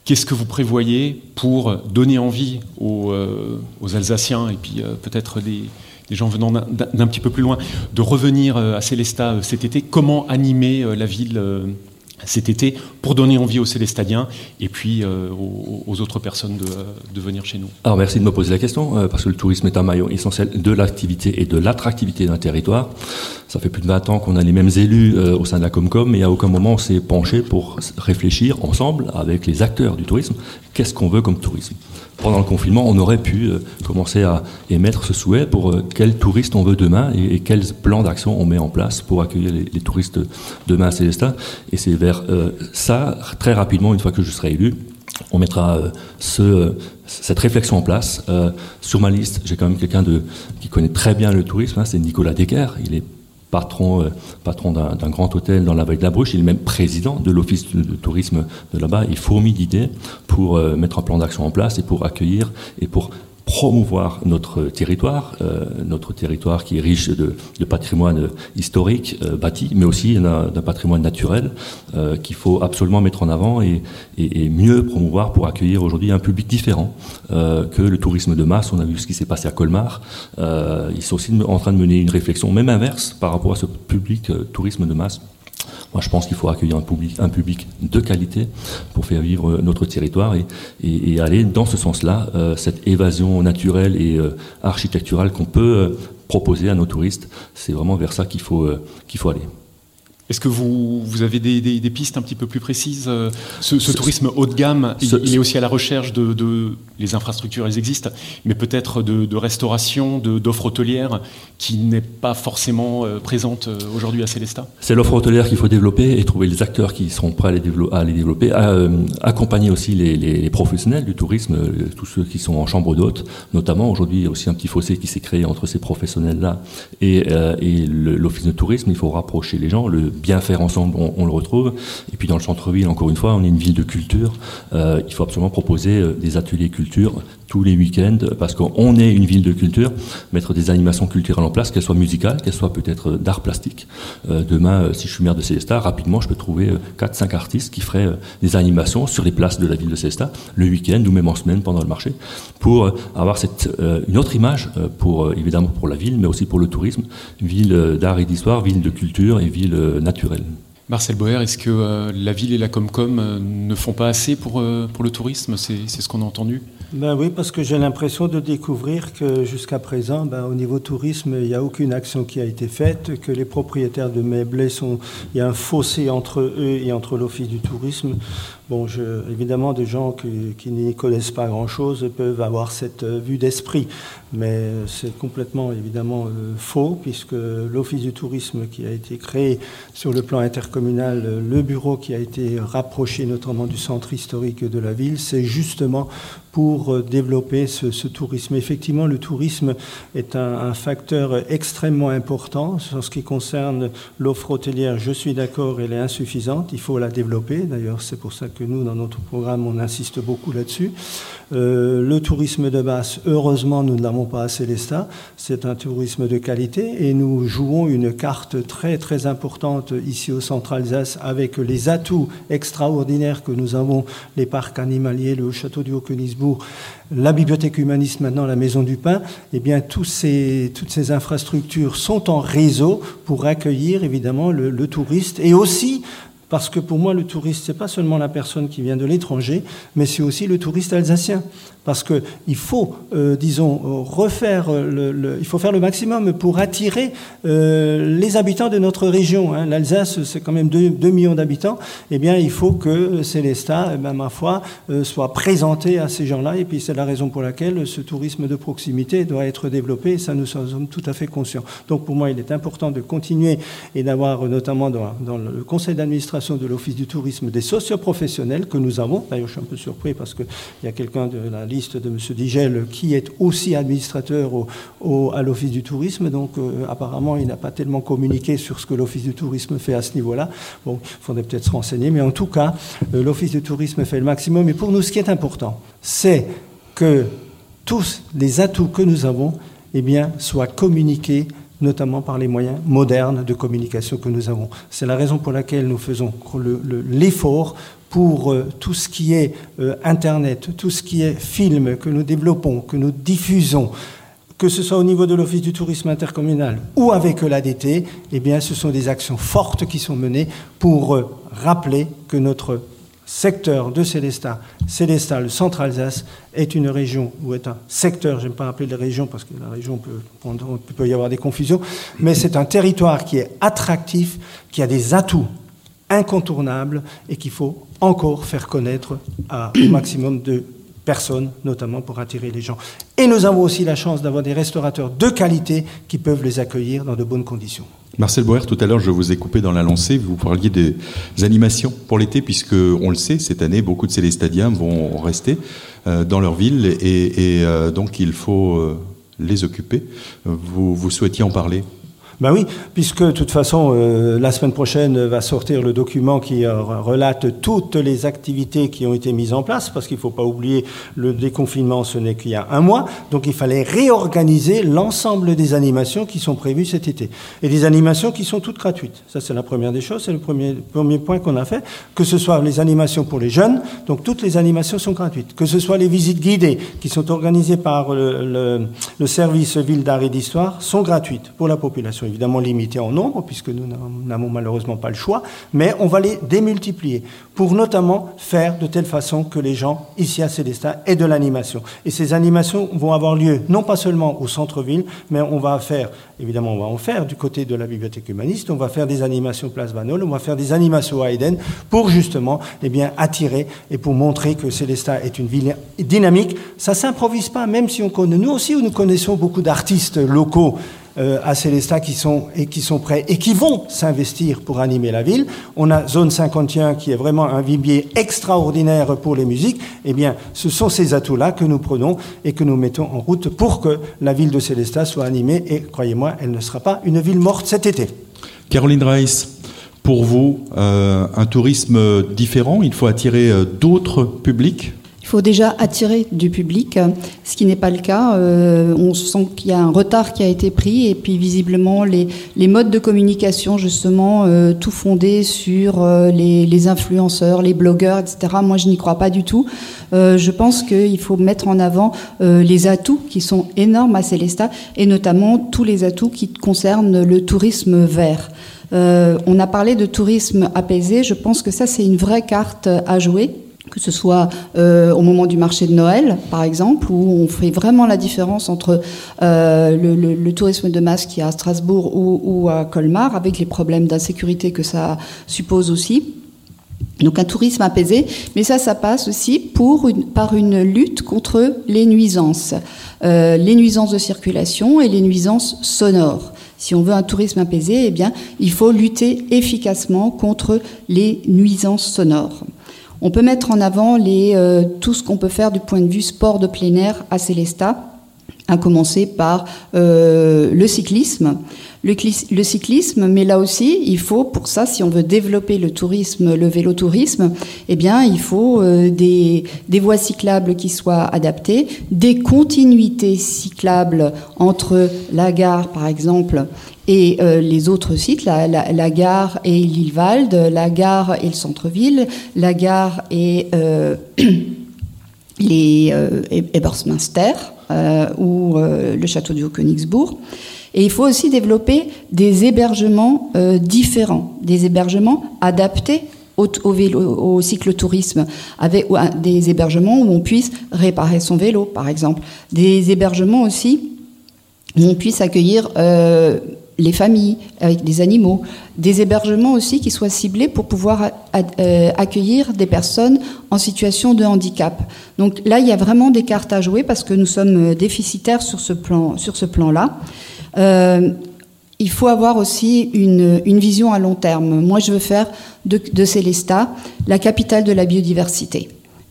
Qu'est-ce que vous prévoyez pour donner envie aux, euh, aux Alsaciens et puis peut-être des, des gens venant d'un petit peu plus loin, de revenir euh, à Célestat euh, cet été. Comment animer euh, la ville cet été pour donner envie aux Célestadiens et puis aux, autres personnes de, venir chez nous? Alors merci de me poser la question, parce que le tourisme est un maillon essentiel de l'activité et de l'attractivité d'un territoire. Ça fait plus de 20 ans qu'on a les mêmes élus au sein de la Comcom, mais à aucun moment on s'est penché pour réfléchir ensemble avec les acteurs du tourisme, qu'est-ce qu'on veut comme tourisme? Pendant le confinement, on aurait pu euh, commencer à émettre ce souhait pour euh, quel touriste on veut demain et, quels plans d'action on met en place pour accueillir les, touristes demain à Célestat. Et c'est vers euh, ça, très rapidement, une fois que je serai élu, on mettra ce, cette réflexion en place. sur ma liste, j'ai quand même quelqu'un qui connaît très bien le tourisme, hein, c'est Nicolas Decker. Patron, euh, d'un grand hôtel dans la vallée de la Bruche. Il est même président de l'office de, tourisme de là-bas. Il fourmille d'idées pour euh, mettre un plan d'action en place et pour accueillir et pour promouvoir notre territoire, euh, notre territoire qui est riche de, de patrimoine historique euh, bâti, mais aussi d'un patrimoine naturel euh, qu'il faut absolument mettre en avant et, et, mieux promouvoir pour accueillir aujourd'hui un public différent que le tourisme de masse. On a vu ce qui s'est passé à Colmar. Ils sont aussi en train de mener une réflexion, même inverse, par rapport à ce public tourisme de masse moi, je pense qu'il faut accueillir un public, un public de qualité pour faire vivre notre territoire et, aller dans ce sens-là, euh, cette évasion naturelle et euh, architecturale qu'on peut euh, proposer à nos touristes, c'est vraiment vers ça qu'il faut, qu'il faut aller. Est-ce que vous, vous avez des, des, des, pistes un petit peu plus précises ce, ce, tourisme haut de gamme, il, est aussi à la recherche de, de les infrastructures, elles existent, mais peut-être de, de, restauration, d'offres hôtelières qui n'est pas forcément euh, présente euh, aujourd'hui à Célestat C'est l'offre hôtelière qu'il faut développer et trouver les acteurs qui seront prêts à les, développer, à les développer, à, euh, accompagner aussi les, les, les, professionnels du tourisme, tous ceux qui sont en chambre d'hôte, notamment aujourd'hui il y a aussi un petit fossé qui s'est créé entre ces professionnels-là et, et l'office de tourisme, il faut rapprocher les gens, le bien faire ensemble, on, le retrouve. Et puis dans le centre-ville, encore une fois, on est une ville de culture. Euh, il faut absolument proposer euh, des ateliers culture tous les week-ends, parce qu'on est une ville de culture, mettre des animations culturelles en place, qu'elles soient musicales, qu'elles soient peut-être d'art plastique. Euh, demain, si je suis maire de Célestat, rapidement, je peux trouver 4-5 artistes qui feraient des animations sur les places de la ville de Célestat, le week-end ou même en semaine pendant le marché, pour avoir cette, une autre image, pour évidemment pour la ville, mais aussi pour le tourisme, ville d'art et d'histoire, ville de culture et ville naturelle. Marcel Boer, est-ce que euh, la ville et la Comcom euh, ne font pas assez pour, euh, pour le tourisme? C'est ce qu'on a entendu ben Oui, parce que j'ai l'impression de découvrir que jusqu'à présent, ben, au niveau tourisme, il n'y a aucune action qui a été faite, que les propriétaires de meublés sont. Il y a un fossé entre eux et entre l'Office du tourisme. Bon, je, évidemment, des gens qui, n'y connaissent pas grand-chose peuvent avoir cette vue d'esprit, mais c'est complètement évidemment faux, puisque l'Office du tourisme qui a été créé sur le plan intercommunal, le bureau qui a été rapproché notamment du centre historique de la ville, c'est justement pour euh, développer ce, ce, tourisme. Effectivement, le tourisme est un, un, facteur extrêmement important. En ce qui concerne l'offre hôtelière, je suis d'accord, elle est insuffisante. Il faut la développer. D'ailleurs, c'est pour ça que nous, dans notre programme, on insiste beaucoup là-dessus. Euh, le tourisme de masse, heureusement, nous ne l'avons pas à Célestat. C'est un tourisme de qualité et nous jouons une carte très, très importante ici au Centre Alsace avec les atouts extraordinaires que nous avons, les parcs animaliers, le château du Haut-Königsbourg, la bibliothèque humaniste, maintenant la Maison du Pain. Eh bien, toutes ces infrastructures sont en réseau pour accueillir évidemment le, le touriste et aussi parce que pour moi, le touriste, c'est pas seulement la personne qui vient de l'étranger, mais c'est aussi le touriste alsacien parce qu'il faut, euh, disons, refaire le, il faut faire le maximum pour attirer euh, les habitants de notre région. Hein. L'Alsace, c'est quand même 2, millions d'habitants. Eh bien, il faut que Célestat, eh ben, ma foi, euh, soit présenté à ces gens-là. Et puis, c'est la raison pour laquelle ce tourisme de proximité doit être développé. Et ça, nous sommes tout à fait conscients. Donc, pour moi, il est important de continuer et d'avoir, notamment dans, dans, le conseil d'administration de l'Office du tourisme, des socioprofessionnels que nous avons. D'ailleurs, je suis un peu surpris parce qu'il y a quelqu'un de la de M. Digel, qui est aussi administrateur à l'Office du tourisme. Donc, euh, apparemment, il n'a pas tellement communiqué sur ce que l'Office du tourisme fait à ce niveau-là. Bon, il faudrait peut-être se renseigner. Mais en tout cas, euh, l'Office du tourisme fait le maximum. Et pour nous, ce qui est important, c'est que tous les atouts que nous avons eh bien, soient communiqués notamment par les moyens modernes de communication que nous avons. C'est la raison pour laquelle nous faisons l'effort pour euh, tout ce qui est euh, Internet, tout ce qui est film que nous développons, que nous diffusons, que ce soit au niveau de l'Office du tourisme intercommunal ou avec l'ADT, eh bien, ce sont des actions fortes qui sont menées pour euh, rappeler que notre secteur de Célestat, Célestat, le centre-Alsace, est une région, ou est un secteur, j'aime pas appeler les régions parce que la région peut, peut y avoir des confusions, mais c'est un territoire qui est attractif, qui a des atouts incontournables et qu'il faut encore faire connaître à, au maximum de personnes, notamment pour attirer les gens. Et nous avons aussi la chance d'avoir des restaurateurs de qualité qui peuvent les accueillir dans de bonnes conditions. Marcel Boer, tout à l'heure, je vous ai coupé dans la lancée. Vous parliez des animations pour l'été, puisque on le sait, cette année, beaucoup de Célestadiens vont rester euh, dans leur ville et, euh, donc il faut euh, les occuper. Vous, vous souhaitiez en parler? Ben oui, puisque de toute façon, euh, la semaine prochaine va sortir le document qui euh, relate toutes les activités qui ont été mises en place, parce qu'il ne faut pas oublier, le déconfinement, ce n'est qu'il y a un mois, donc il fallait réorganiser l'ensemble des animations qui sont prévues cet été. Et des animations qui sont toutes gratuites. Ça, c'est la première des choses, c'est le premier, premier point qu'on a fait. Que ce soit les animations pour les jeunes, donc toutes les animations sont gratuites. Que ce soit les visites guidées qui sont organisées par le, le, le service ville d'art et d'histoire, sont gratuites pour la population évidemment limités en nombre, puisque nous n'avons malheureusement pas le choix, mais on va les démultiplier pour notamment faire de telle façon que les gens ici à Célestin aient de l'animation. Et ces animations vont avoir lieu non pas seulement au centre-ville, mais on va faire, évidemment on va en faire du côté de la bibliothèque humaniste, on va faire des animations Place Vanol, on va faire des animations à Eden pour justement eh bien, attirer et pour montrer que Célestin est une ville dynamique. Ça s'improvise pas, même si on connaît, nous aussi nous connaissons beaucoup d'artistes locaux euh, à Célestat qui sont, et qui sont prêts et qui vont s'investir pour animer la ville. On a Zone 51 qui est vraiment un vivier extraordinaire pour les musiques. Eh bien, ce sont ces atouts-là que nous prenons et que nous mettons en route pour que la ville de Célestat soit animée. Et croyez-moi, elle ne sera pas une ville morte cet été. Caroline Reiss, pour vous, euh, un tourisme différent, il faut attirer euh, d'autres publics faut déjà attirer du public, ce qui n'est pas le cas. Euh, on sent qu'il y a un retard qui a été pris et puis visiblement les, les modes de communication, justement, euh, tout fondé sur euh, les, les, influenceurs, les blogueurs, etc. Moi, je n'y crois pas du tout. je pense qu'il faut mettre en avant les atouts qui sont énormes à Célestat et notamment tous les atouts qui concernent le tourisme vert. on a parlé de tourisme apaisé. Je pense que ça, c'est une vraie carte à jouer que ce soit euh, au moment du marché de Noël, par exemple, où on fait vraiment la différence entre euh, le, tourisme de masse qui est à Strasbourg ou, à Colmar, avec les problèmes d'insécurité que ça suppose aussi. Donc un tourisme apaisé, mais ça, ça passe aussi par une lutte contre les nuisances, euh, les nuisances de circulation et les nuisances sonores. Si on veut un tourisme apaisé, eh bien, il faut lutter efficacement contre les nuisances sonores. On peut mettre en avant euh, tout ce qu'on peut faire du point de vue sport de plein air à Célestat, à commencer par euh, le cyclisme. Le, cyclisme, mais là aussi, il faut, pour ça, si on veut développer le tourisme, le vélotourisme, eh bien, il faut euh, des, voies cyclables qui soient adaptées, des continuités cyclables entre la gare, par exemple, et euh, les autres sites, la, la, gare et Lillewald, la gare et le centre-ville, la gare et les Ebersminster ou le château du Haut-Königsbourg. Et il faut aussi développer des hébergements différents, des hébergements adaptés au, au, vélo, au cyclotourisme, avec des hébergements où on puisse réparer son vélo, par exemple, des hébergements aussi où on puisse accueillir les familles avec des animaux, des hébergements aussi qui soient ciblés pour pouvoir euh, accueillir des personnes en situation de handicap. Donc là, il y a vraiment des cartes à jouer parce que nous sommes euh, déficitaires sur ce plan, plan-là. Euh, il faut avoir aussi une, une, vision à long terme. Moi, je veux faire de, de Célestat la capitale de la biodiversité.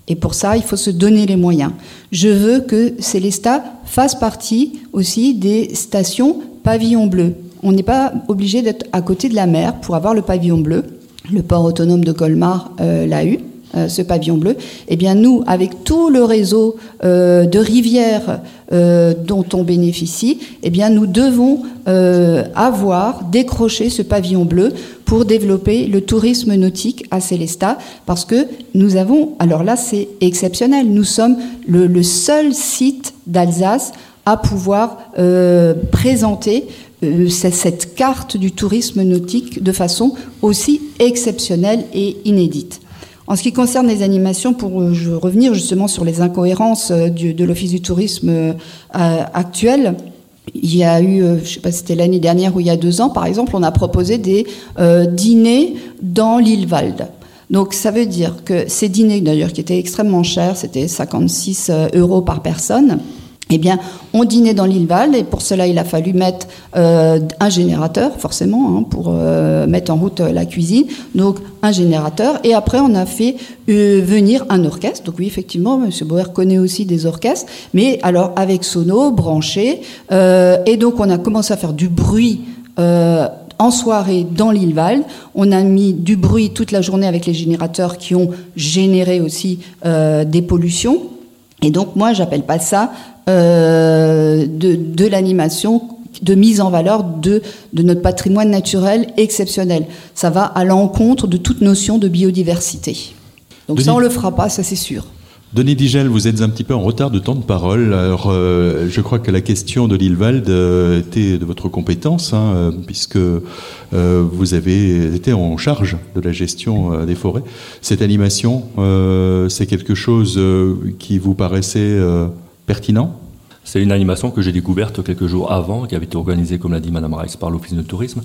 Et pour ça, il faut se donner les moyens. Je veux que Célestat fasse partie aussi des stations pavillon bleu. On n'est pas obligé d'être à côté de la mer pour avoir le pavillon bleu. Le port autonome de Colmar euh, l'a eu. Euh, ce pavillon bleu, eh bien nous, avec tout le réseau euh, de rivières dont on bénéficie, eh bien nous devons avoir décroché ce pavillon bleu pour développer le tourisme nautique à Célestat, parce que nous avons, alors là c'est exceptionnel, nous sommes le seul site d'Alsace à pouvoir présenter cette carte du tourisme nautique de façon aussi exceptionnelle et inédite. En ce qui concerne les animations, pour euh, revenir justement sur les incohérences euh, de l'Office du tourisme euh, actuel, il y a eu, je ne sais pas si c'était l'année dernière ou il y a deux ans, par exemple, on a proposé des dîners dans l'île Valde. Donc ça veut dire que ces dîners, d'ailleurs, qui étaient extrêmement chers, c'était 56 euros par personne, eh bien, on dînait dans l'île Val et pour cela, il a fallu mettre euh, un générateur, forcément, hein, pour euh, mettre en route euh, la cuisine. Donc, un générateur. Et après, on a fait venir un orchestre. Donc, oui, effectivement, M. Bauer connaît aussi des orchestres, mais alors avec sono, branché. et donc, on a commencé à faire du bruit. en soirée dans l'île Val. On a mis du bruit toute la journée avec les générateurs qui ont généré aussi des pollutions. Et donc moi, j'appelle pas ça euh, de, l'animation de mise en valeur de, de notre patrimoine naturel exceptionnel. Ça va à l'encontre de toute notion de biodiversité. Donc ça, on le fera pas, ça c'est sûr. Denis Digel, vous êtes un petit peu en retard de temps de parole. Alors, euh, je crois que la question de l'Ilvalde euh, était de votre compétence, hein, puisque vous avez été en charge de la gestion des forêts. Cette animation, c'est quelque chose qui vous paraissait pertinent? C'est une animation que j'ai découverte quelques jours avant, qui avait été organisée, comme l'a dit Madame Rice, par l'Office de tourisme.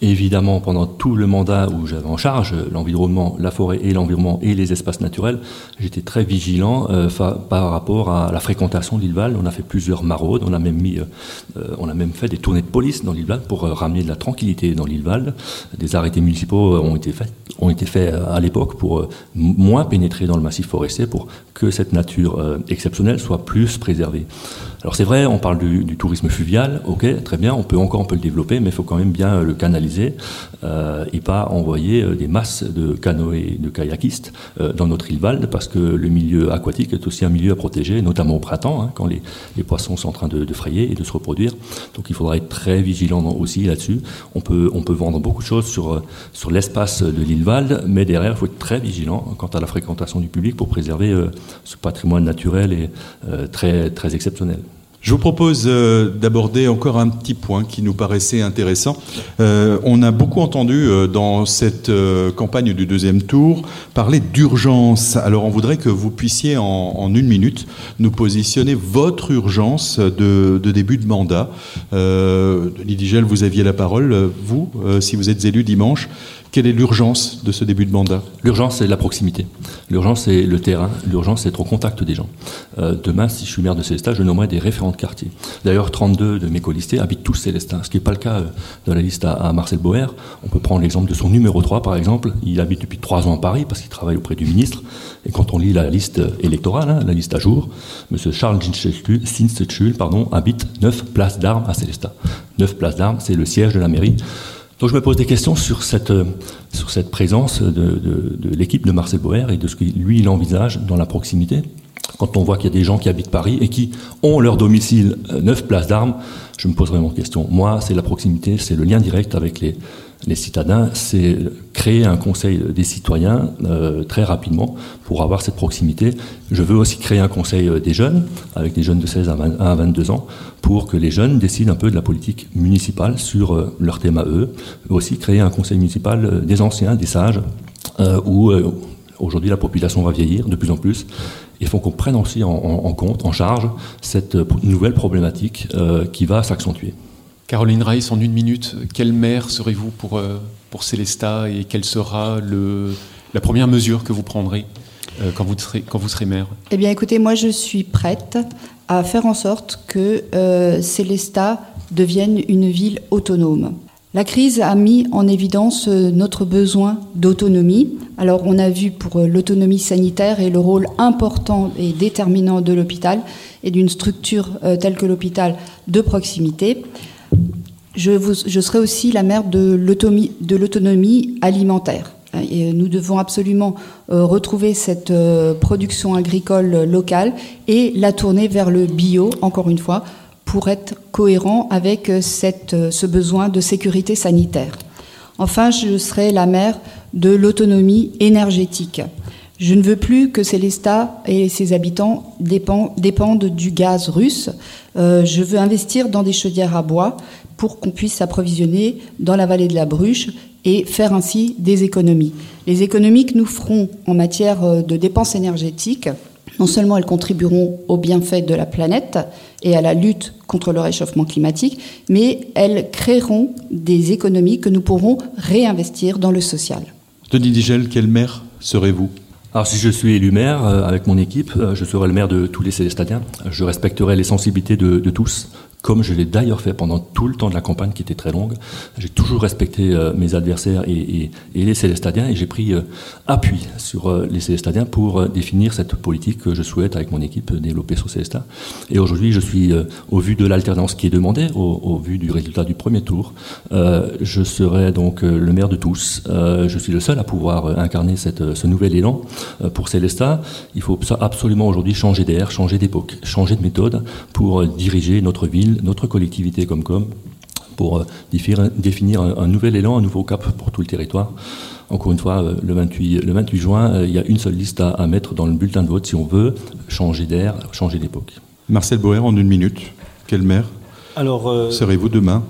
Évidemment, pendant tout le mandat où j'avais en charge l'environnement, la forêt et l'environnement et les espaces naturels, j'étais très vigilant euh, par rapport à la fréquentation de l'île Val. On a fait plusieurs maraudes, on a même mis, euh, on a même fait des tournées de police dans l'île Val pour euh, ramener de la tranquillité dans l'île Val. Des arrêtés municipaux ont été faits, à l'époque pour moins pénétrer dans le massif forestier, pour que cette nature exceptionnelle soit plus préservée. Alors c'est vrai, on parle du, tourisme fluvial, ok, très bien, on peut encore le développer, mais il faut quand même bien le canaliser euh, et pas envoyer euh, des masses de canoës, de kayakistes euh, dans notre île Valde, parce que le milieu aquatique est aussi un milieu à protéger, notamment au printemps, hein, quand les, poissons sont en train de, frayer et de se reproduire. Donc il faudra être très vigilant aussi là-dessus. On peut, on peut vendre beaucoup de choses sur, sur l'espace de l'île Valde, mais derrière, il faut être très vigilant quant à la fréquentation du public pour préserver ce patrimoine naturel et très, très exceptionnel. Je vous propose euh, d'aborder encore un petit point qui nous paraissait intéressant. Euh, on a beaucoup entendu euh, dans cette campagne du deuxième tour parler d'urgence. Alors on voudrait que vous puissiez en, une minute nous positionner votre urgence de, début de mandat. Denis Digel, vous aviez la parole. Vous, si vous êtes élu dimanche, quelle est l'urgence de ce début de mandat? L'urgence, c'est la proximité. L'urgence, c'est le terrain. L'urgence, c'est être au contact des gens. Euh, demain, si je suis maire de Célestat, je nommerai des référents de quartier. D'ailleurs, 32 de mes colistés habitent tous Célestin, ce qui n'est pas le cas euh, dans la liste à, Marcel Boer. On peut prendre l'exemple de son numéro 3, par exemple. Il habite depuis trois ans à Paris parce qu'il travaille auprès du ministre. Et quand on lit la liste électorale, hein, la liste à jour, M. Charles Sinstechul pardon, habite 9 places d'armes à Célestat. 9 places d'armes, c'est le siège de la mairie. Donc je me pose des questions sur cette, euh, sur cette présence de, de, l'équipe de Marcel Boer et de ce que lui il envisage dans la proximité. Quand on voit qu'il y a des gens qui habitent Paris et qui ont leur domicile euh, neuf places d'armes, je me pose vraiment question. Moi, c'est la proximité, c'est le lien direct avec les, les citadins, c'est créer un conseil des citoyens euh, très rapidement pour avoir cette proximité. Je veux aussi créer un conseil des jeunes, avec des jeunes de 16 à, 22 ans, pour que les jeunes décident un peu de la politique municipale sur euh, leur thème à eux. Aussi créer un conseil municipal euh, des anciens, des sages, où aujourd'hui la population va vieillir de plus en plus. Il faut qu'on prenne aussi en, compte, en charge, cette nouvelle problématique qui va s'accentuer. Caroline Reiss, en une minute, quelle maire serez-vous pour, euh, pour Célestat et quelle sera le, la première mesure que vous prendrez euh, quand, vous serez, quand vous serez maire Eh bien, écoutez, moi, je suis prête à faire en sorte que euh, Célestat devienne une ville autonome. La crise a mis en évidence euh, notre besoin d'autonomie. Alors on a vu pour l'autonomie sanitaire et le rôle important et déterminant de l'hôpital et d'une structure telle que l'hôpital de proximité. Je, serai aussi la mère de l'autonomie alimentaire. Et nous devons absolument retrouver cette production agricole locale et la tourner vers le bio, encore une fois, pour être cohérent avec euh, euh, ce besoin de sécurité sanitaire. Enfin, je serai la mère de l'autonomie énergétique. Je ne veux plus que Célestat et ses habitants dépendent du gaz russe. Euh, je veux investir dans des chaudières à bois pour qu'on puisse s'approvisionner dans la vallée de la Bruche et faire ainsi des économies. Les économies que nous ferons en matière de dépenses énergétiques non seulement elles contribueront au bienfait de la planète et à la lutte contre le réchauffement climatique, mais elles créeront des économies que nous pourrons réinvestir dans le social. Denis Digel, quel maire serez-vous? Alors si je suis élu maire euh, avec mon équipe, euh, je serai le maire de tous les Célestadiens. Je respecterai les sensibilités de, de tous, comme je l'ai d'ailleurs fait pendant tout le temps de la campagne qui était très longue. J'ai toujours respecté euh, mes adversaires et, les Célestadiens et j'ai pris euh, appui sur euh, les Célestadiens pour définir cette politique que je souhaite avec mon équipe développer sur Célestat. Et aujourd'hui, je suis, au vu de l'alternance qui est demandée, au, vu du résultat du premier tour, je serai donc le maire de tous. je suis le seul à pouvoir incarner ce nouvel élan pour Célestat. Il faut absolument aujourd'hui changer d'air, changer d'époque, changer de méthode pour diriger notre ville notre collectivité comme com, pour euh, définir, un, nouvel élan, un nouveau cap pour tout le territoire. Encore une fois, euh, le 28, le 28 juin, euh, il y a une seule liste à, mettre dans le bulletin de vote si on veut changer d'air, changer d'époque. Marcel Boer, en une minute, quel maire Alors, serez-vous demain?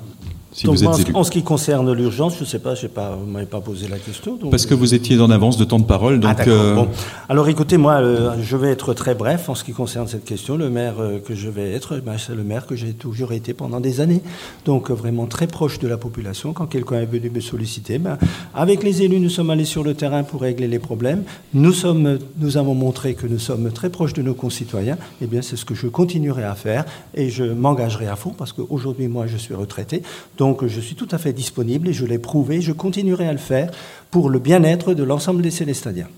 En ce qui concerne l'urgence, je ne sais pas, pas vous ne m'avez pas posé la question. Parce que vous étiez en avance de temps de parole. Donc ah, euh, Alors écoutez, moi, euh, je vais être très bref en ce qui concerne cette question. Le maire euh, que je vais être, ben, c'est le maire que j'ai toujours été pendant des années. Donc vraiment très proche de la population. Quand quelqu'un est venu me solliciter, ben, avec les élus, nous sommes allés sur le terrain pour régler les problèmes. Nous, sommes, nous avons montré que nous sommes très proches de nos concitoyens. Eh bien, c'est ce que je continuerai à faire et je m'engagerai à fond parce qu'aujourd'hui, moi, je suis retraité. Donc, donc je suis tout à fait disponible et je l'ai prouvé, je continuerai à le faire pour le bien-être de l'ensemble des Célestadiens.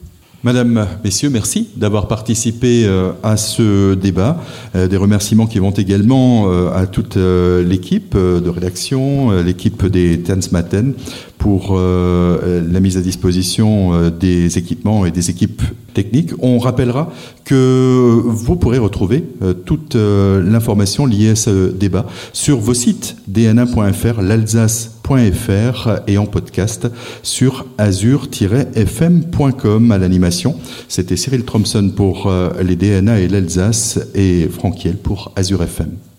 Madame, Messieurs, merci d'avoir participé euh, à ce débat. Euh, des remerciements qui vont également euh, à toute l'équipe de rédaction, l'équipe des Maten pour la mise à disposition des équipements et des équipes techniques. On rappellera que vous pourrez retrouver toute l'information liée à ce débat sur vos sites dna.fr, l'Alsace et en podcast sur azur-fm.com à l'animation. C'était Cyril Thompson pour euh, les DNA et l'Alsace et Franck Hiel pour Azur FM.